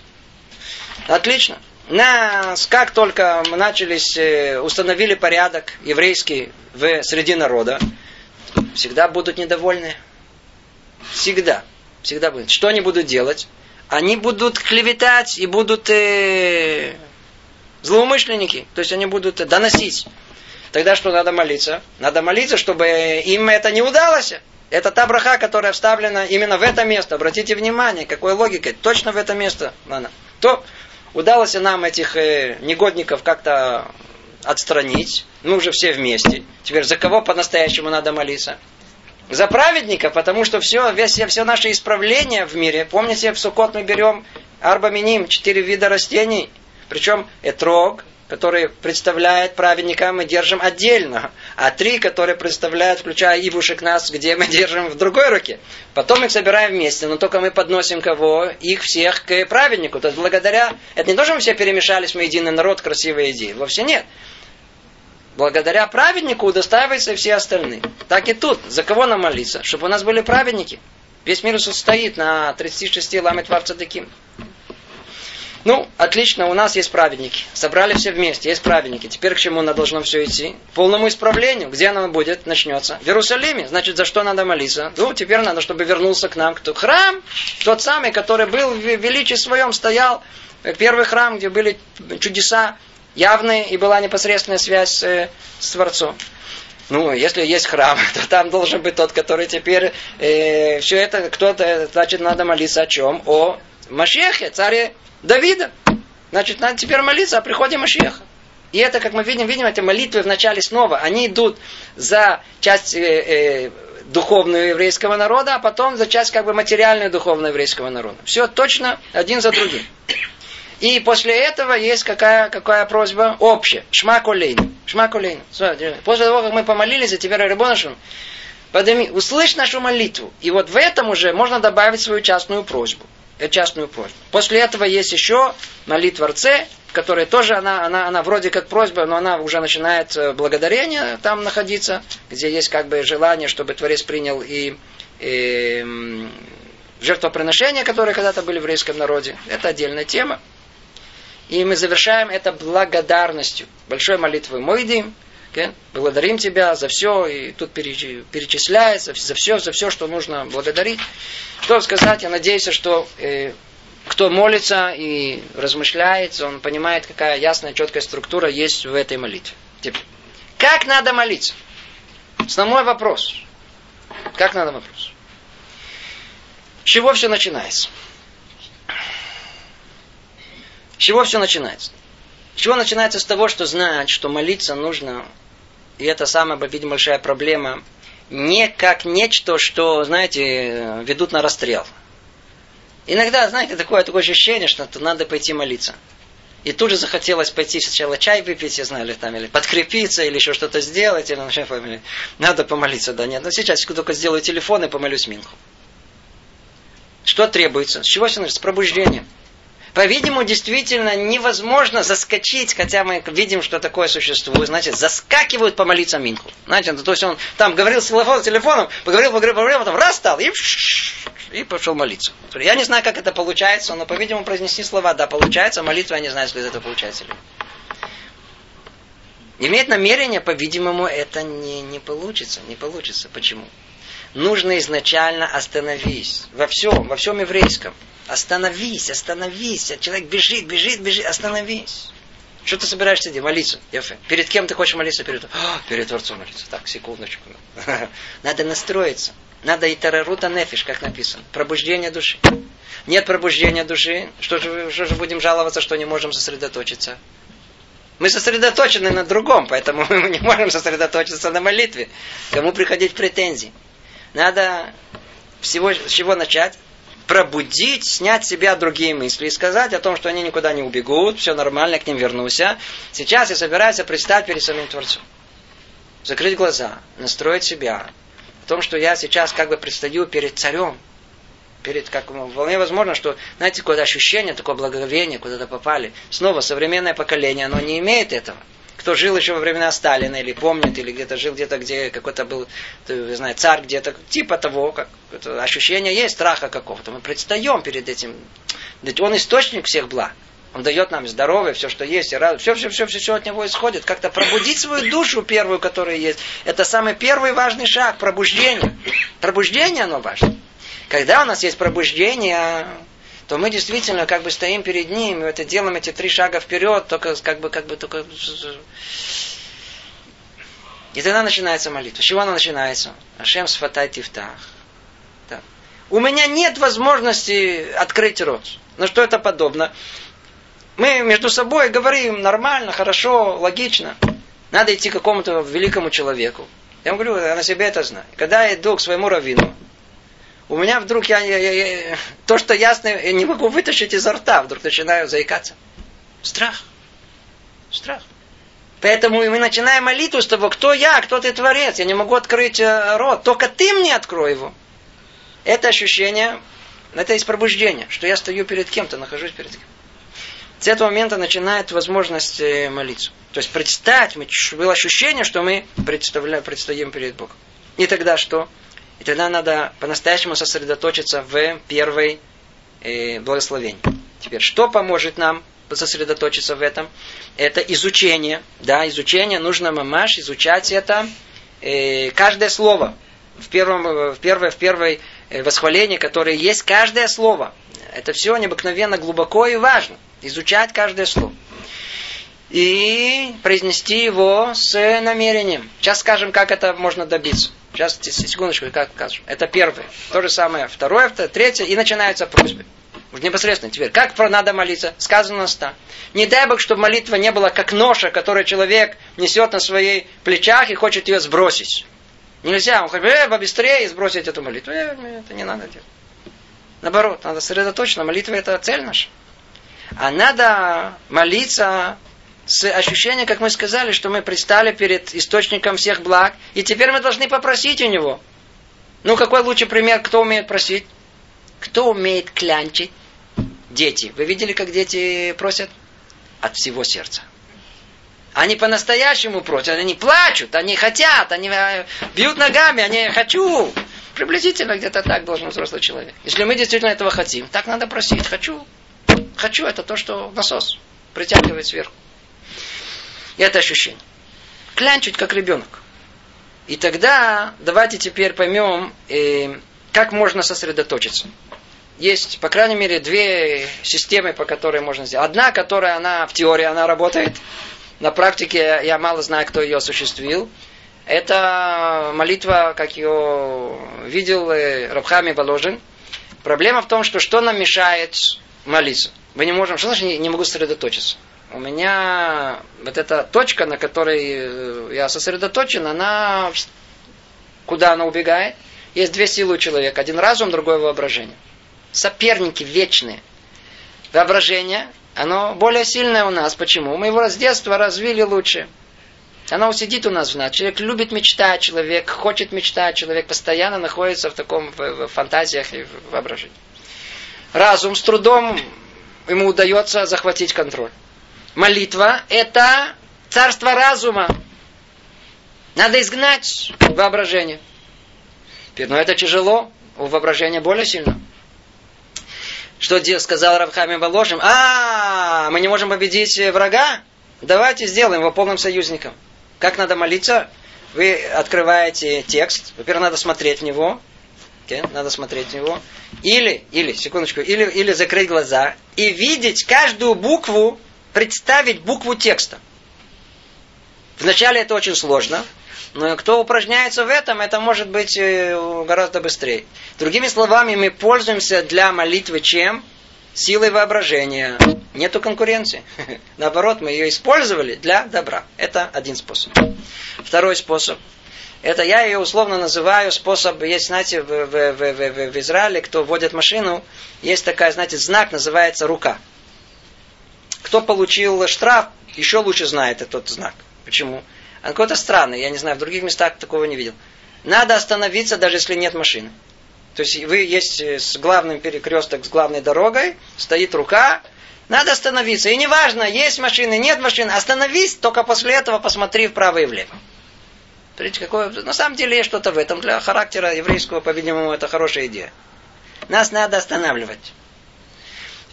Отлично. Нас, как только мы начались, э, установили порядок еврейский в среди народа, всегда будут недовольны. Всегда. Всегда будут. Что они будут делать? Они будут клеветать и будут э, злоумышленники. То есть они будут доносить. Тогда что надо молиться? Надо молиться, чтобы им это не удалось. Это та браха, которая вставлена именно в это место. Обратите внимание, какой логикой. Точно в это место. Надо. То удалось нам этих э, негодников как-то отстранить. Мы уже все вместе. Теперь за кого по-настоящему надо молиться? За праведника, потому что все, все, все наши исправления в мире, помните, в Сукот мы берем арбаминим, четыре вида растений, причем этрог, который представляет праведника, мы держим отдельно, а три, которые представляют, включая ивушек нас, где мы держим в другой руке. Потом их собираем вместе, но только мы подносим кого? Их всех к праведнику. То есть благодаря... Это не то, что мы все перемешались, мы единый народ, красивая идея. Вовсе нет благодаря праведнику удостаиваются все остальные. Так и тут. За кого нам молиться? Чтобы у нас были праведники. Весь мир состоит на 36 ламет таким. Ну, отлично, у нас есть праведники. Собрали все вместе, есть праведники. Теперь к чему надо должно все идти? К полному исправлению. Где оно будет? Начнется. В Иерусалиме. Значит, за что надо молиться? Ну, теперь надо, чтобы вернулся к нам кто? Храм, тот самый, который был в величии своем, стоял. Первый храм, где были чудеса явная и была непосредственная связь э, с Творцом. Ну, если есть храм, то там должен быть тот, который теперь э, все это, кто-то, значит, надо молиться о чем? О Машехе, царе Давида. Значит, надо теперь молиться о приходе Машеха. И это, как мы видим, видим, эти молитвы в начале снова, они идут за часть э, э, духовного еврейского народа, а потом за часть как бы материальную духовного еврейского народа. Все точно один за другим. И после этого есть какая, какая просьба общая. Шма колейн. Шма колейн. После того, как мы помолились, за тебя Рабонашем, подними, услышь нашу молитву. И вот в этом уже можно добавить свою частную просьбу. Это частную просьбу. После этого есть еще молитва Рце, которая тоже, она, она, она вроде как просьба, но она уже начинает э, благодарение там находиться, где есть как бы желание, чтобы Творец принял и, и жертвоприношения, которые когда-то были в еврейском народе. Это отдельная тема. И мы завершаем это благодарностью. Большой молитвой Мойдим. Okay? Благодарим тебя за все. И тут перечисляется за все, за все, что нужно благодарить. Что сказать, я надеюсь, что э, кто молится и размышляет, он понимает, какая ясная, четкая структура есть в этой молитве. Теперь, как надо молиться? Основной вопрос. Как надо вопрос? С чего все начинается? С чего все начинается? С чего начинается с того, что знать, что молиться нужно, и это самая, видимо, большая проблема, не как нечто, что, знаете, ведут на расстрел. Иногда, знаете, такое, такое ощущение, что надо пойти молиться. И тут же захотелось пойти сначала чай выпить, я знаю, или там, или подкрепиться, или еще что-то сделать, или, или надо помолиться, да нет. Но сейчас только сделаю телефон и помолюсь Минху. Что требуется? С чего все начинается? С пробуждения. По-видимому, действительно невозможно заскочить, хотя мы видим, что такое существует. Значит, заскакивают помолиться Минху. Знаете, то есть он там говорил с телефоном, телефоном поговорил, поговорил, поговорил, потом раз стал и, и пошел молиться. Я не знаю, как это получается, но, по-видимому, произнести слова, да, получается, молитва, я не знаю, если это получается или Иметь намерение, по-видимому, это не, не получится. Не получится. Почему? Нужно изначально остановись. Во всем, во всем еврейском. Остановись, остановись. Человек бежит, бежит, бежит, остановись. Что ты собираешься делать? Молиться. Ефе. Перед кем ты хочешь молиться? Перед, О, перед Творцом молиться. Так, секундочку. Надо настроиться. Надо и тарарута нефиш, как написано. Пробуждение души. Нет пробуждения души. Что же, что же будем жаловаться, что не можем сосредоточиться? Мы сосредоточены на другом, поэтому мы не можем сосредоточиться на молитве. Кому приходить в претензии? Надо всего с чего начать? Пробудить, снять с себя другие мысли и сказать о том, что они никуда не убегут, все нормально, к ним вернуся. Сейчас я собираюсь представить перед самим Творцом. Закрыть глаза, настроить себя. О том, что я сейчас как бы предстаю перед царем. Перед, как вполне возможно, что, знаете, какое-то ощущение, такое благоговение, куда-то попали. Снова, современное поколение, оно не имеет этого кто жил еще во времена Сталина, или помнит, или где-то жил где-то, где какой-то был, вы знаете, царь где-то, типа того, как ощущение есть страха какого-то. Мы предстаем перед этим. Ведь он источник всех благ. Он дает нам здоровье, все, что есть, и радость. Все, все, все, все, все от него исходит. Как-то пробудить свою душу первую, которая есть. Это самый первый важный шаг, пробуждение. Пробуждение, оно важно. Когда у нас есть пробуждение, то мы действительно как бы стоим перед ним, и это делаем эти три шага вперед, только как бы, как бы, только... И тогда начинается молитва. С чего она начинается? Ашем сфатай тифтах. Да. У меня нет возможности открыть рот. На что это подобно? Мы между собой говорим нормально, хорошо, логично. Надо идти к какому-то великому человеку. Я вам говорю, я на себе это знаю. Когда я иду к своему раввину, у меня вдруг я, я, я, то, что ясно, я не могу вытащить изо рта, вдруг начинаю заикаться. Страх. Страх. Поэтому мы начинаем молитву с того, кто я, кто ты творец. Я не могу открыть э, рот. Только ты мне открой его. Это ощущение, это есть пробуждение, что я стою перед кем-то, нахожусь перед кем. С этого момента начинает возможность э, молиться. То есть представить, было ощущение, что мы представляем, предстоим перед Богом. И тогда что? И тогда надо по-настоящему сосредоточиться в первой э, благословении. Теперь, что поможет нам сосредоточиться в этом? Это изучение. Да, изучение, нужно мамаш изучать это. Э, каждое слово. В первом, в первой, в первой э, восхвалении, которое есть каждое слово. Это все необыкновенно глубоко и важно. Изучать каждое слово. И произнести его с намерением. Сейчас скажем, как это можно добиться. Сейчас, секундочку, как скажем. Это первое. То же самое. Второе, третье. И начинаются просьбы. Уже непосредственно теперь. Как надо молиться? Сказано нас так. Не дай Бог, чтобы молитва не была как ноша, которую человек несет на своих плечах и хочет ее сбросить. Нельзя. Он хочет э, побыстрее сбросить эту молитву. Э, это не надо делать. Наоборот, надо сосредоточиться. Молитва это цель наша. А надо молиться с ощущением, как мы сказали, что мы предстали перед источником всех благ, и теперь мы должны попросить у него. Ну, какой лучший пример, кто умеет просить? Кто умеет клянчить? Дети. Вы видели, как дети просят? От всего сердца. Они по-настоящему просят, они плачут, они хотят, они э, бьют ногами, они «хочу». Приблизительно где-то так должен взрослый человек. Если мы действительно этого хотим, так надо просить «хочу». «Хочу» это то, что насос притягивает сверху. Это ощущение. Клянчить, как ребенок. И тогда давайте теперь поймем, э, как можно сосредоточиться. Есть, по крайней мере, две системы, по которой можно сделать. Одна, которая она в теории она работает. На практике я мало знаю, кто ее осуществил. Это молитва, как ее видел э, Рабхами Воложин. Проблема в том, что что нам мешает молиться? Мы не можем, что значит не могу сосредоточиться? У меня вот эта точка, на которой э, я сосредоточен, она куда она убегает? Есть две силы у человека. Один разум, другое воображение. соперники вечные. Воображение, оно более сильное у нас. Почему? Мы его с детства развили лучше. Оно сидит у нас в нас. Человек любит мечтать, человек хочет мечтать, человек постоянно находится в таком в, в фантазиях и в воображении. Разум с трудом ему удается захватить контроль. Молитва – это царство разума. Надо изгнать воображение. Но это тяжело, у воображения более сильно. Что сказал Равхами Воложим? А, мы не можем победить врага? Давайте сделаем его полным союзником. Как надо молиться? Вы открываете текст. Во-первых, надо смотреть в него. Надо смотреть в него. Или, или, секундочку, или, или закрыть глаза и видеть каждую букву, представить букву текста. Вначале это очень сложно, но кто упражняется в этом, это может быть э, гораздо быстрее. Другими словами, мы пользуемся для молитвы чем? Силой воображения. Нету конкуренции. Наоборот, мы ее использовали для добра. Это один способ. Второй способ. Это я ее условно называю способ, есть, знаете, в, в, в, в, в Израиле, кто водит машину, есть такая, знаете, знак, называется рука. Кто получил штраф, еще лучше знает этот знак. Почему? Он какой-то странный, я не знаю, в других местах такого не видел. Надо остановиться, даже если нет машины. То есть вы есть э, с главным перекресток, с главной дорогой, стоит рука, надо остановиться. И неважно, есть машины, нет машины, остановись, только после этого посмотри вправо и влево. Смотрите, какое... На самом деле есть что-то в этом. Для характера еврейского, по-видимому, это хорошая идея. Нас надо останавливать.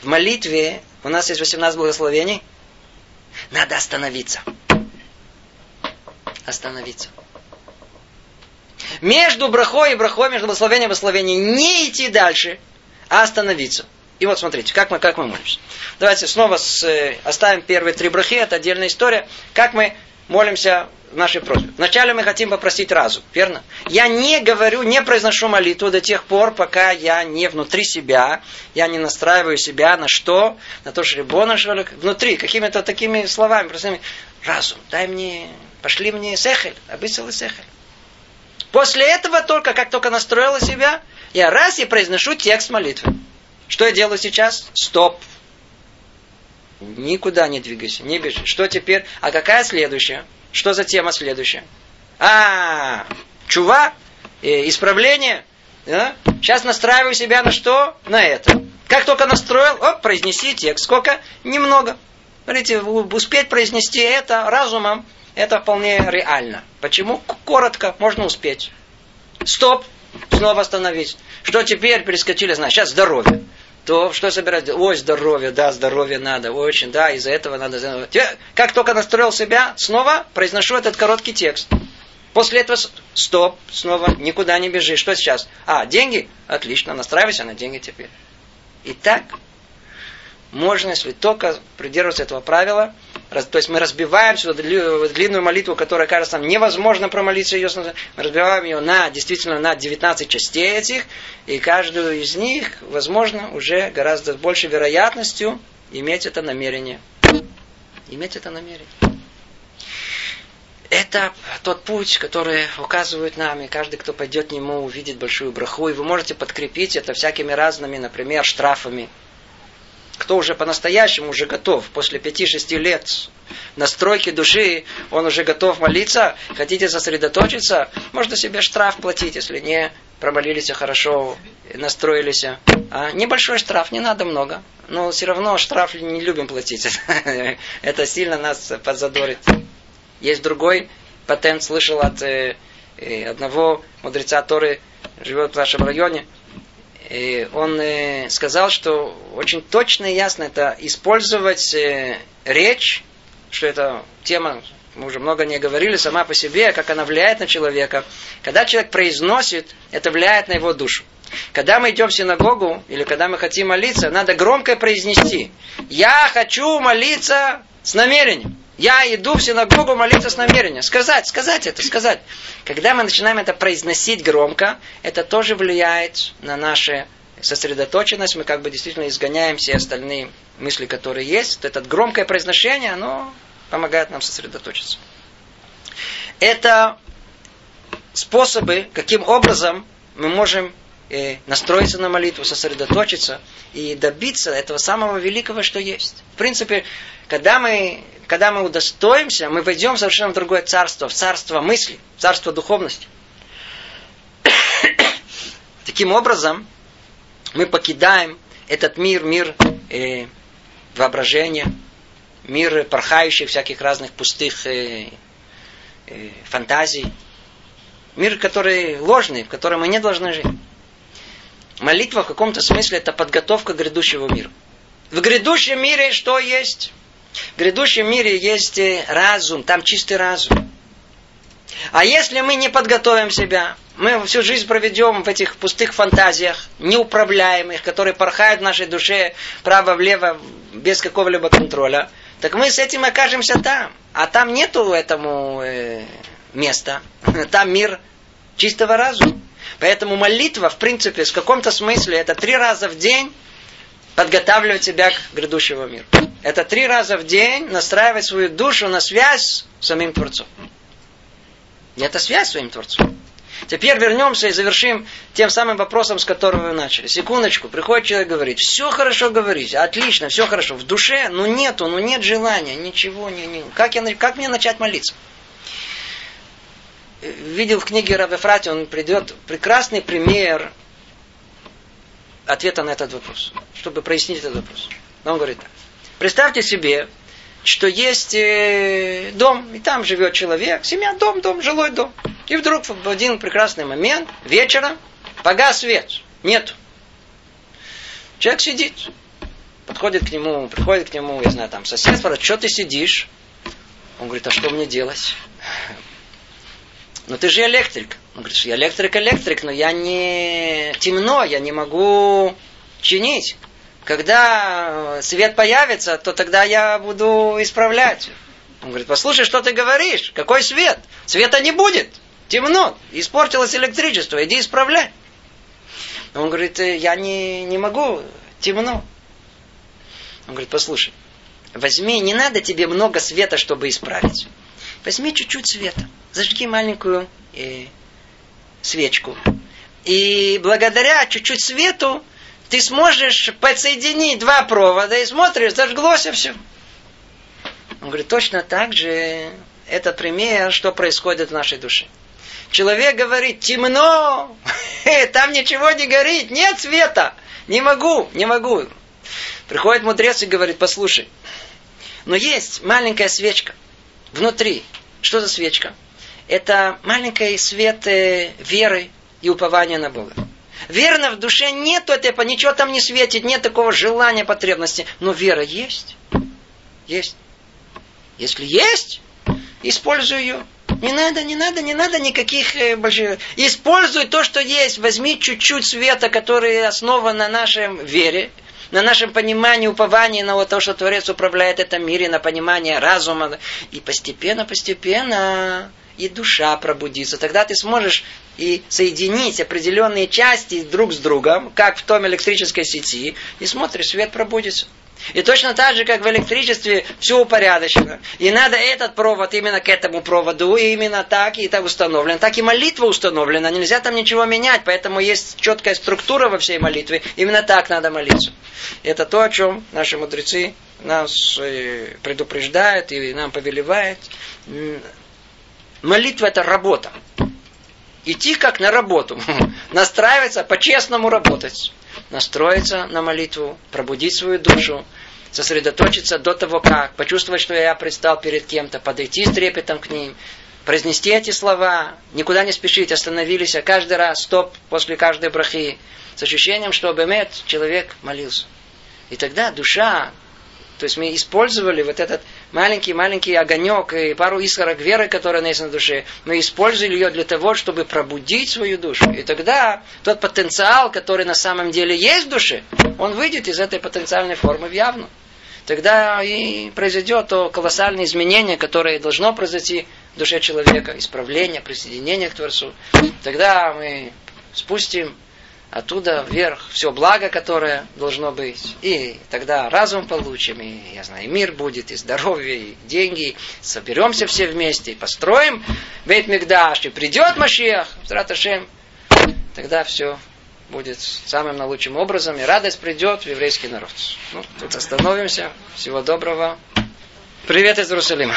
В молитве у нас есть 18 благословений. Надо остановиться остановиться. Между брахой и брахой, между благословением и благословением не идти дальше, а остановиться. И вот смотрите, как мы, как мы молимся. Давайте снова с, э, оставим первые три брахи, это отдельная история. Как мы молимся в нашей просьбе. Вначале мы хотим попросить разум, верно? Я не говорю, не произношу молитву до тех пор, пока я не внутри себя, я не настраиваю себя на что? На то, что Рибона, внутри, какими-то такими словами, простыми. Разум, дай мне Пошли мне сехель, обысел сехель. После этого только, как только настроила себя, я раз и произношу текст молитвы. Что я делаю сейчас? Стоп. Никуда не двигайся, не бежи. Что теперь? А какая следующая? Что за тема следующая? А, чува, э, исправление. Да? Сейчас настраиваю себя на что? На это. Как только настроил, оп, произнеси текст. Сколько? Немного. Смотрите, успеть произнести это разумом это вполне реально. Почему? Коротко, можно успеть. Стоп, снова остановить. Что теперь перескочили, значит, сейчас здоровье. То что собирать? Ой, здоровье, да, здоровье надо, очень, да, из-за этого надо. Как только настроил себя, снова произношу этот короткий текст. После этого стоп, снова никуда не бежи. Что сейчас? А, деньги? Отлично, настраивайся на деньги теперь. Итак, можно, если только придерживаться этого правила, то есть мы разбиваем сюда длинную молитву, которая кажется нам невозможно промолиться ее, мы разбиваем ее на, действительно, на 19 частей этих, и каждую из них, возможно, уже гораздо большей вероятностью иметь это намерение. Иметь это намерение. Это тот путь, который указывает нам, и каждый, кто пойдет к нему, увидит большую браху. И вы можете подкрепить это всякими разными, например, штрафами кто уже по-настоящему уже готов, после пяти-шести лет настройки души, он уже готов молиться, хотите сосредоточиться, можно себе штраф платить, если не промолились хорошо, настроились. А небольшой штраф, не надо много. Но все равно штраф не любим платить. Это сильно нас подзадорит. Есть другой патент, слышал от э, э, одного мудреца, который живет в нашем районе – и он э, сказал, что очень точно и ясно это использовать э, речь, что это тема, мы уже много не говорили, сама по себе, как она влияет на человека. Когда человек произносит, это влияет на его душу. Когда мы идем в синагогу, или когда мы хотим молиться, надо громко произнести. Я хочу молиться с намерением. Я иду в синагогу молиться с намерением. Сказать, сказать это, сказать. Когда мы начинаем это произносить громко, это тоже влияет на нашу сосредоточенность. Мы как бы действительно изгоняем все остальные мысли, которые есть. Вот это громкое произношение, оно помогает нам сосредоточиться. Это способы, каким образом мы можем э, настроиться на молитву, сосредоточиться и добиться этого самого великого, что есть. В принципе, когда мы, когда мы удостоимся, мы войдем в совершенно другое царство, в царство мысли, в царство духовности. Таким образом, мы покидаем этот мир, мир э, воображения, мир порхающих всяких разных пустых э, э, фантазий, мир, который ложный, в котором мы не должны жить. Молитва в каком-то смысле это подготовка к грядущему миру. В грядущем мире что есть? В грядущем мире есть разум, там чистый разум. А если мы не подготовим себя, мы всю жизнь проведем в этих пустых фантазиях, неуправляемых, которые порхают в нашей душе право-влево без какого-либо контроля, так мы с этим окажемся там. А там нету этому э, места. Там мир чистого разума. Поэтому молитва, в принципе, в каком-то смысле, это три раза в день подготавливать себя к грядущему миру. Это три раза в день настраивать свою душу на связь с самим Творцом. И это связь с своим Творцом. Теперь вернемся и завершим тем самым вопросом, с которого вы начали. Секундочку, приходит человек говорит, все хорошо говорить, отлично, все хорошо. В душе, ну нету, ну нет желания, ничего, не, не. Как, я, как мне начать молиться? Видел в книге Рабе Фрати, он придет прекрасный пример ответа на этот вопрос, чтобы прояснить этот вопрос. Но он говорит так. Представьте себе, что есть э, дом, и там живет человек, семья, дом, дом, жилой дом. И вдруг в один прекрасный момент, вечером, погас свет, нету. Человек сидит, подходит к нему, приходит к нему, я знаю, там сосед, спрашивает, что ты сидишь? Он говорит, а что мне делать? Ну ты же электрик. Он говорит, я электрик, электрик, но я не темно, я не могу чинить. Когда свет появится, то тогда я буду исправлять. Он говорит, послушай, что ты говоришь? Какой свет? Света не будет. Темно. Испортилось электричество. Иди исправляй. Он говорит, «Э, я не, не могу. Темно. Он говорит, послушай, возьми, не надо тебе много света, чтобы исправить. Возьми чуть-чуть света. Зажги маленькую э, свечку. И благодаря чуть-чуть свету ты сможешь подсоединить два провода и смотришь, зажглось все. Он говорит, точно так же это пример, что происходит в нашей душе. Человек говорит, темно, там ничего не горит, нет света, не могу, не могу. Приходит мудрец и говорит, послушай, но есть маленькая свечка внутри. Что за свечка? Это маленький свет э, веры и упования на Бога. Верно, в душе нет этого, ничего там не светит, нет такого желания, потребности. Но вера есть. Есть. Если есть, используй ее. Не надо, не надо, не надо никаких э, больших... Используй то, что есть. Возьми чуть-чуть света, который основан на нашем вере, на нашем понимании, уповании на вот то, что Творец управляет этом мире, на понимание разума. И постепенно, постепенно и душа пробудится. Тогда ты сможешь и соединить определенные части друг с другом, как в том электрической сети, и смотришь, свет пробудится. И точно так же, как в электричестве, все упорядочено. И надо этот провод именно к этому проводу, и именно так, и так установлено. Так и молитва установлена, нельзя там ничего менять, поэтому есть четкая структура во всей молитве. Именно так надо молиться. Это то, о чем наши мудрецы нас э, предупреждают и нам повелевают. Молитва это работа. Идти как на работу. Настраиваться, по-честному работать. Настроиться на молитву, пробудить свою душу, сосредоточиться до того как, почувствовать, что я предстал перед кем-то, подойти с трепетом к ним, произнести эти слова, никуда не спешить, остановились, а каждый раз, стоп, после каждой брахи, с ощущением, что Бемет человек молился. И тогда душа, то есть мы использовали вот этот маленький-маленький огонек и пару искорок веры, которая есть на душе, мы использовали ее для того, чтобы пробудить свою душу. И тогда тот потенциал, который на самом деле есть в душе, он выйдет из этой потенциальной формы в явную. Тогда и произойдет то колоссальное изменение, которое должно произойти в душе человека, исправление, присоединение к Творцу. Тогда мы спустим оттуда вверх все благо, которое должно быть. И тогда разум получим, и, я знаю, и мир будет, и здоровье, и деньги. Соберемся все вместе, и построим Бейт Мигдаш, и придет Машиах, Раташем. Тогда все будет самым наилучшим образом, и радость придет в еврейский народ. Ну, тут остановимся. Всего доброго. Привет из Иерусалима.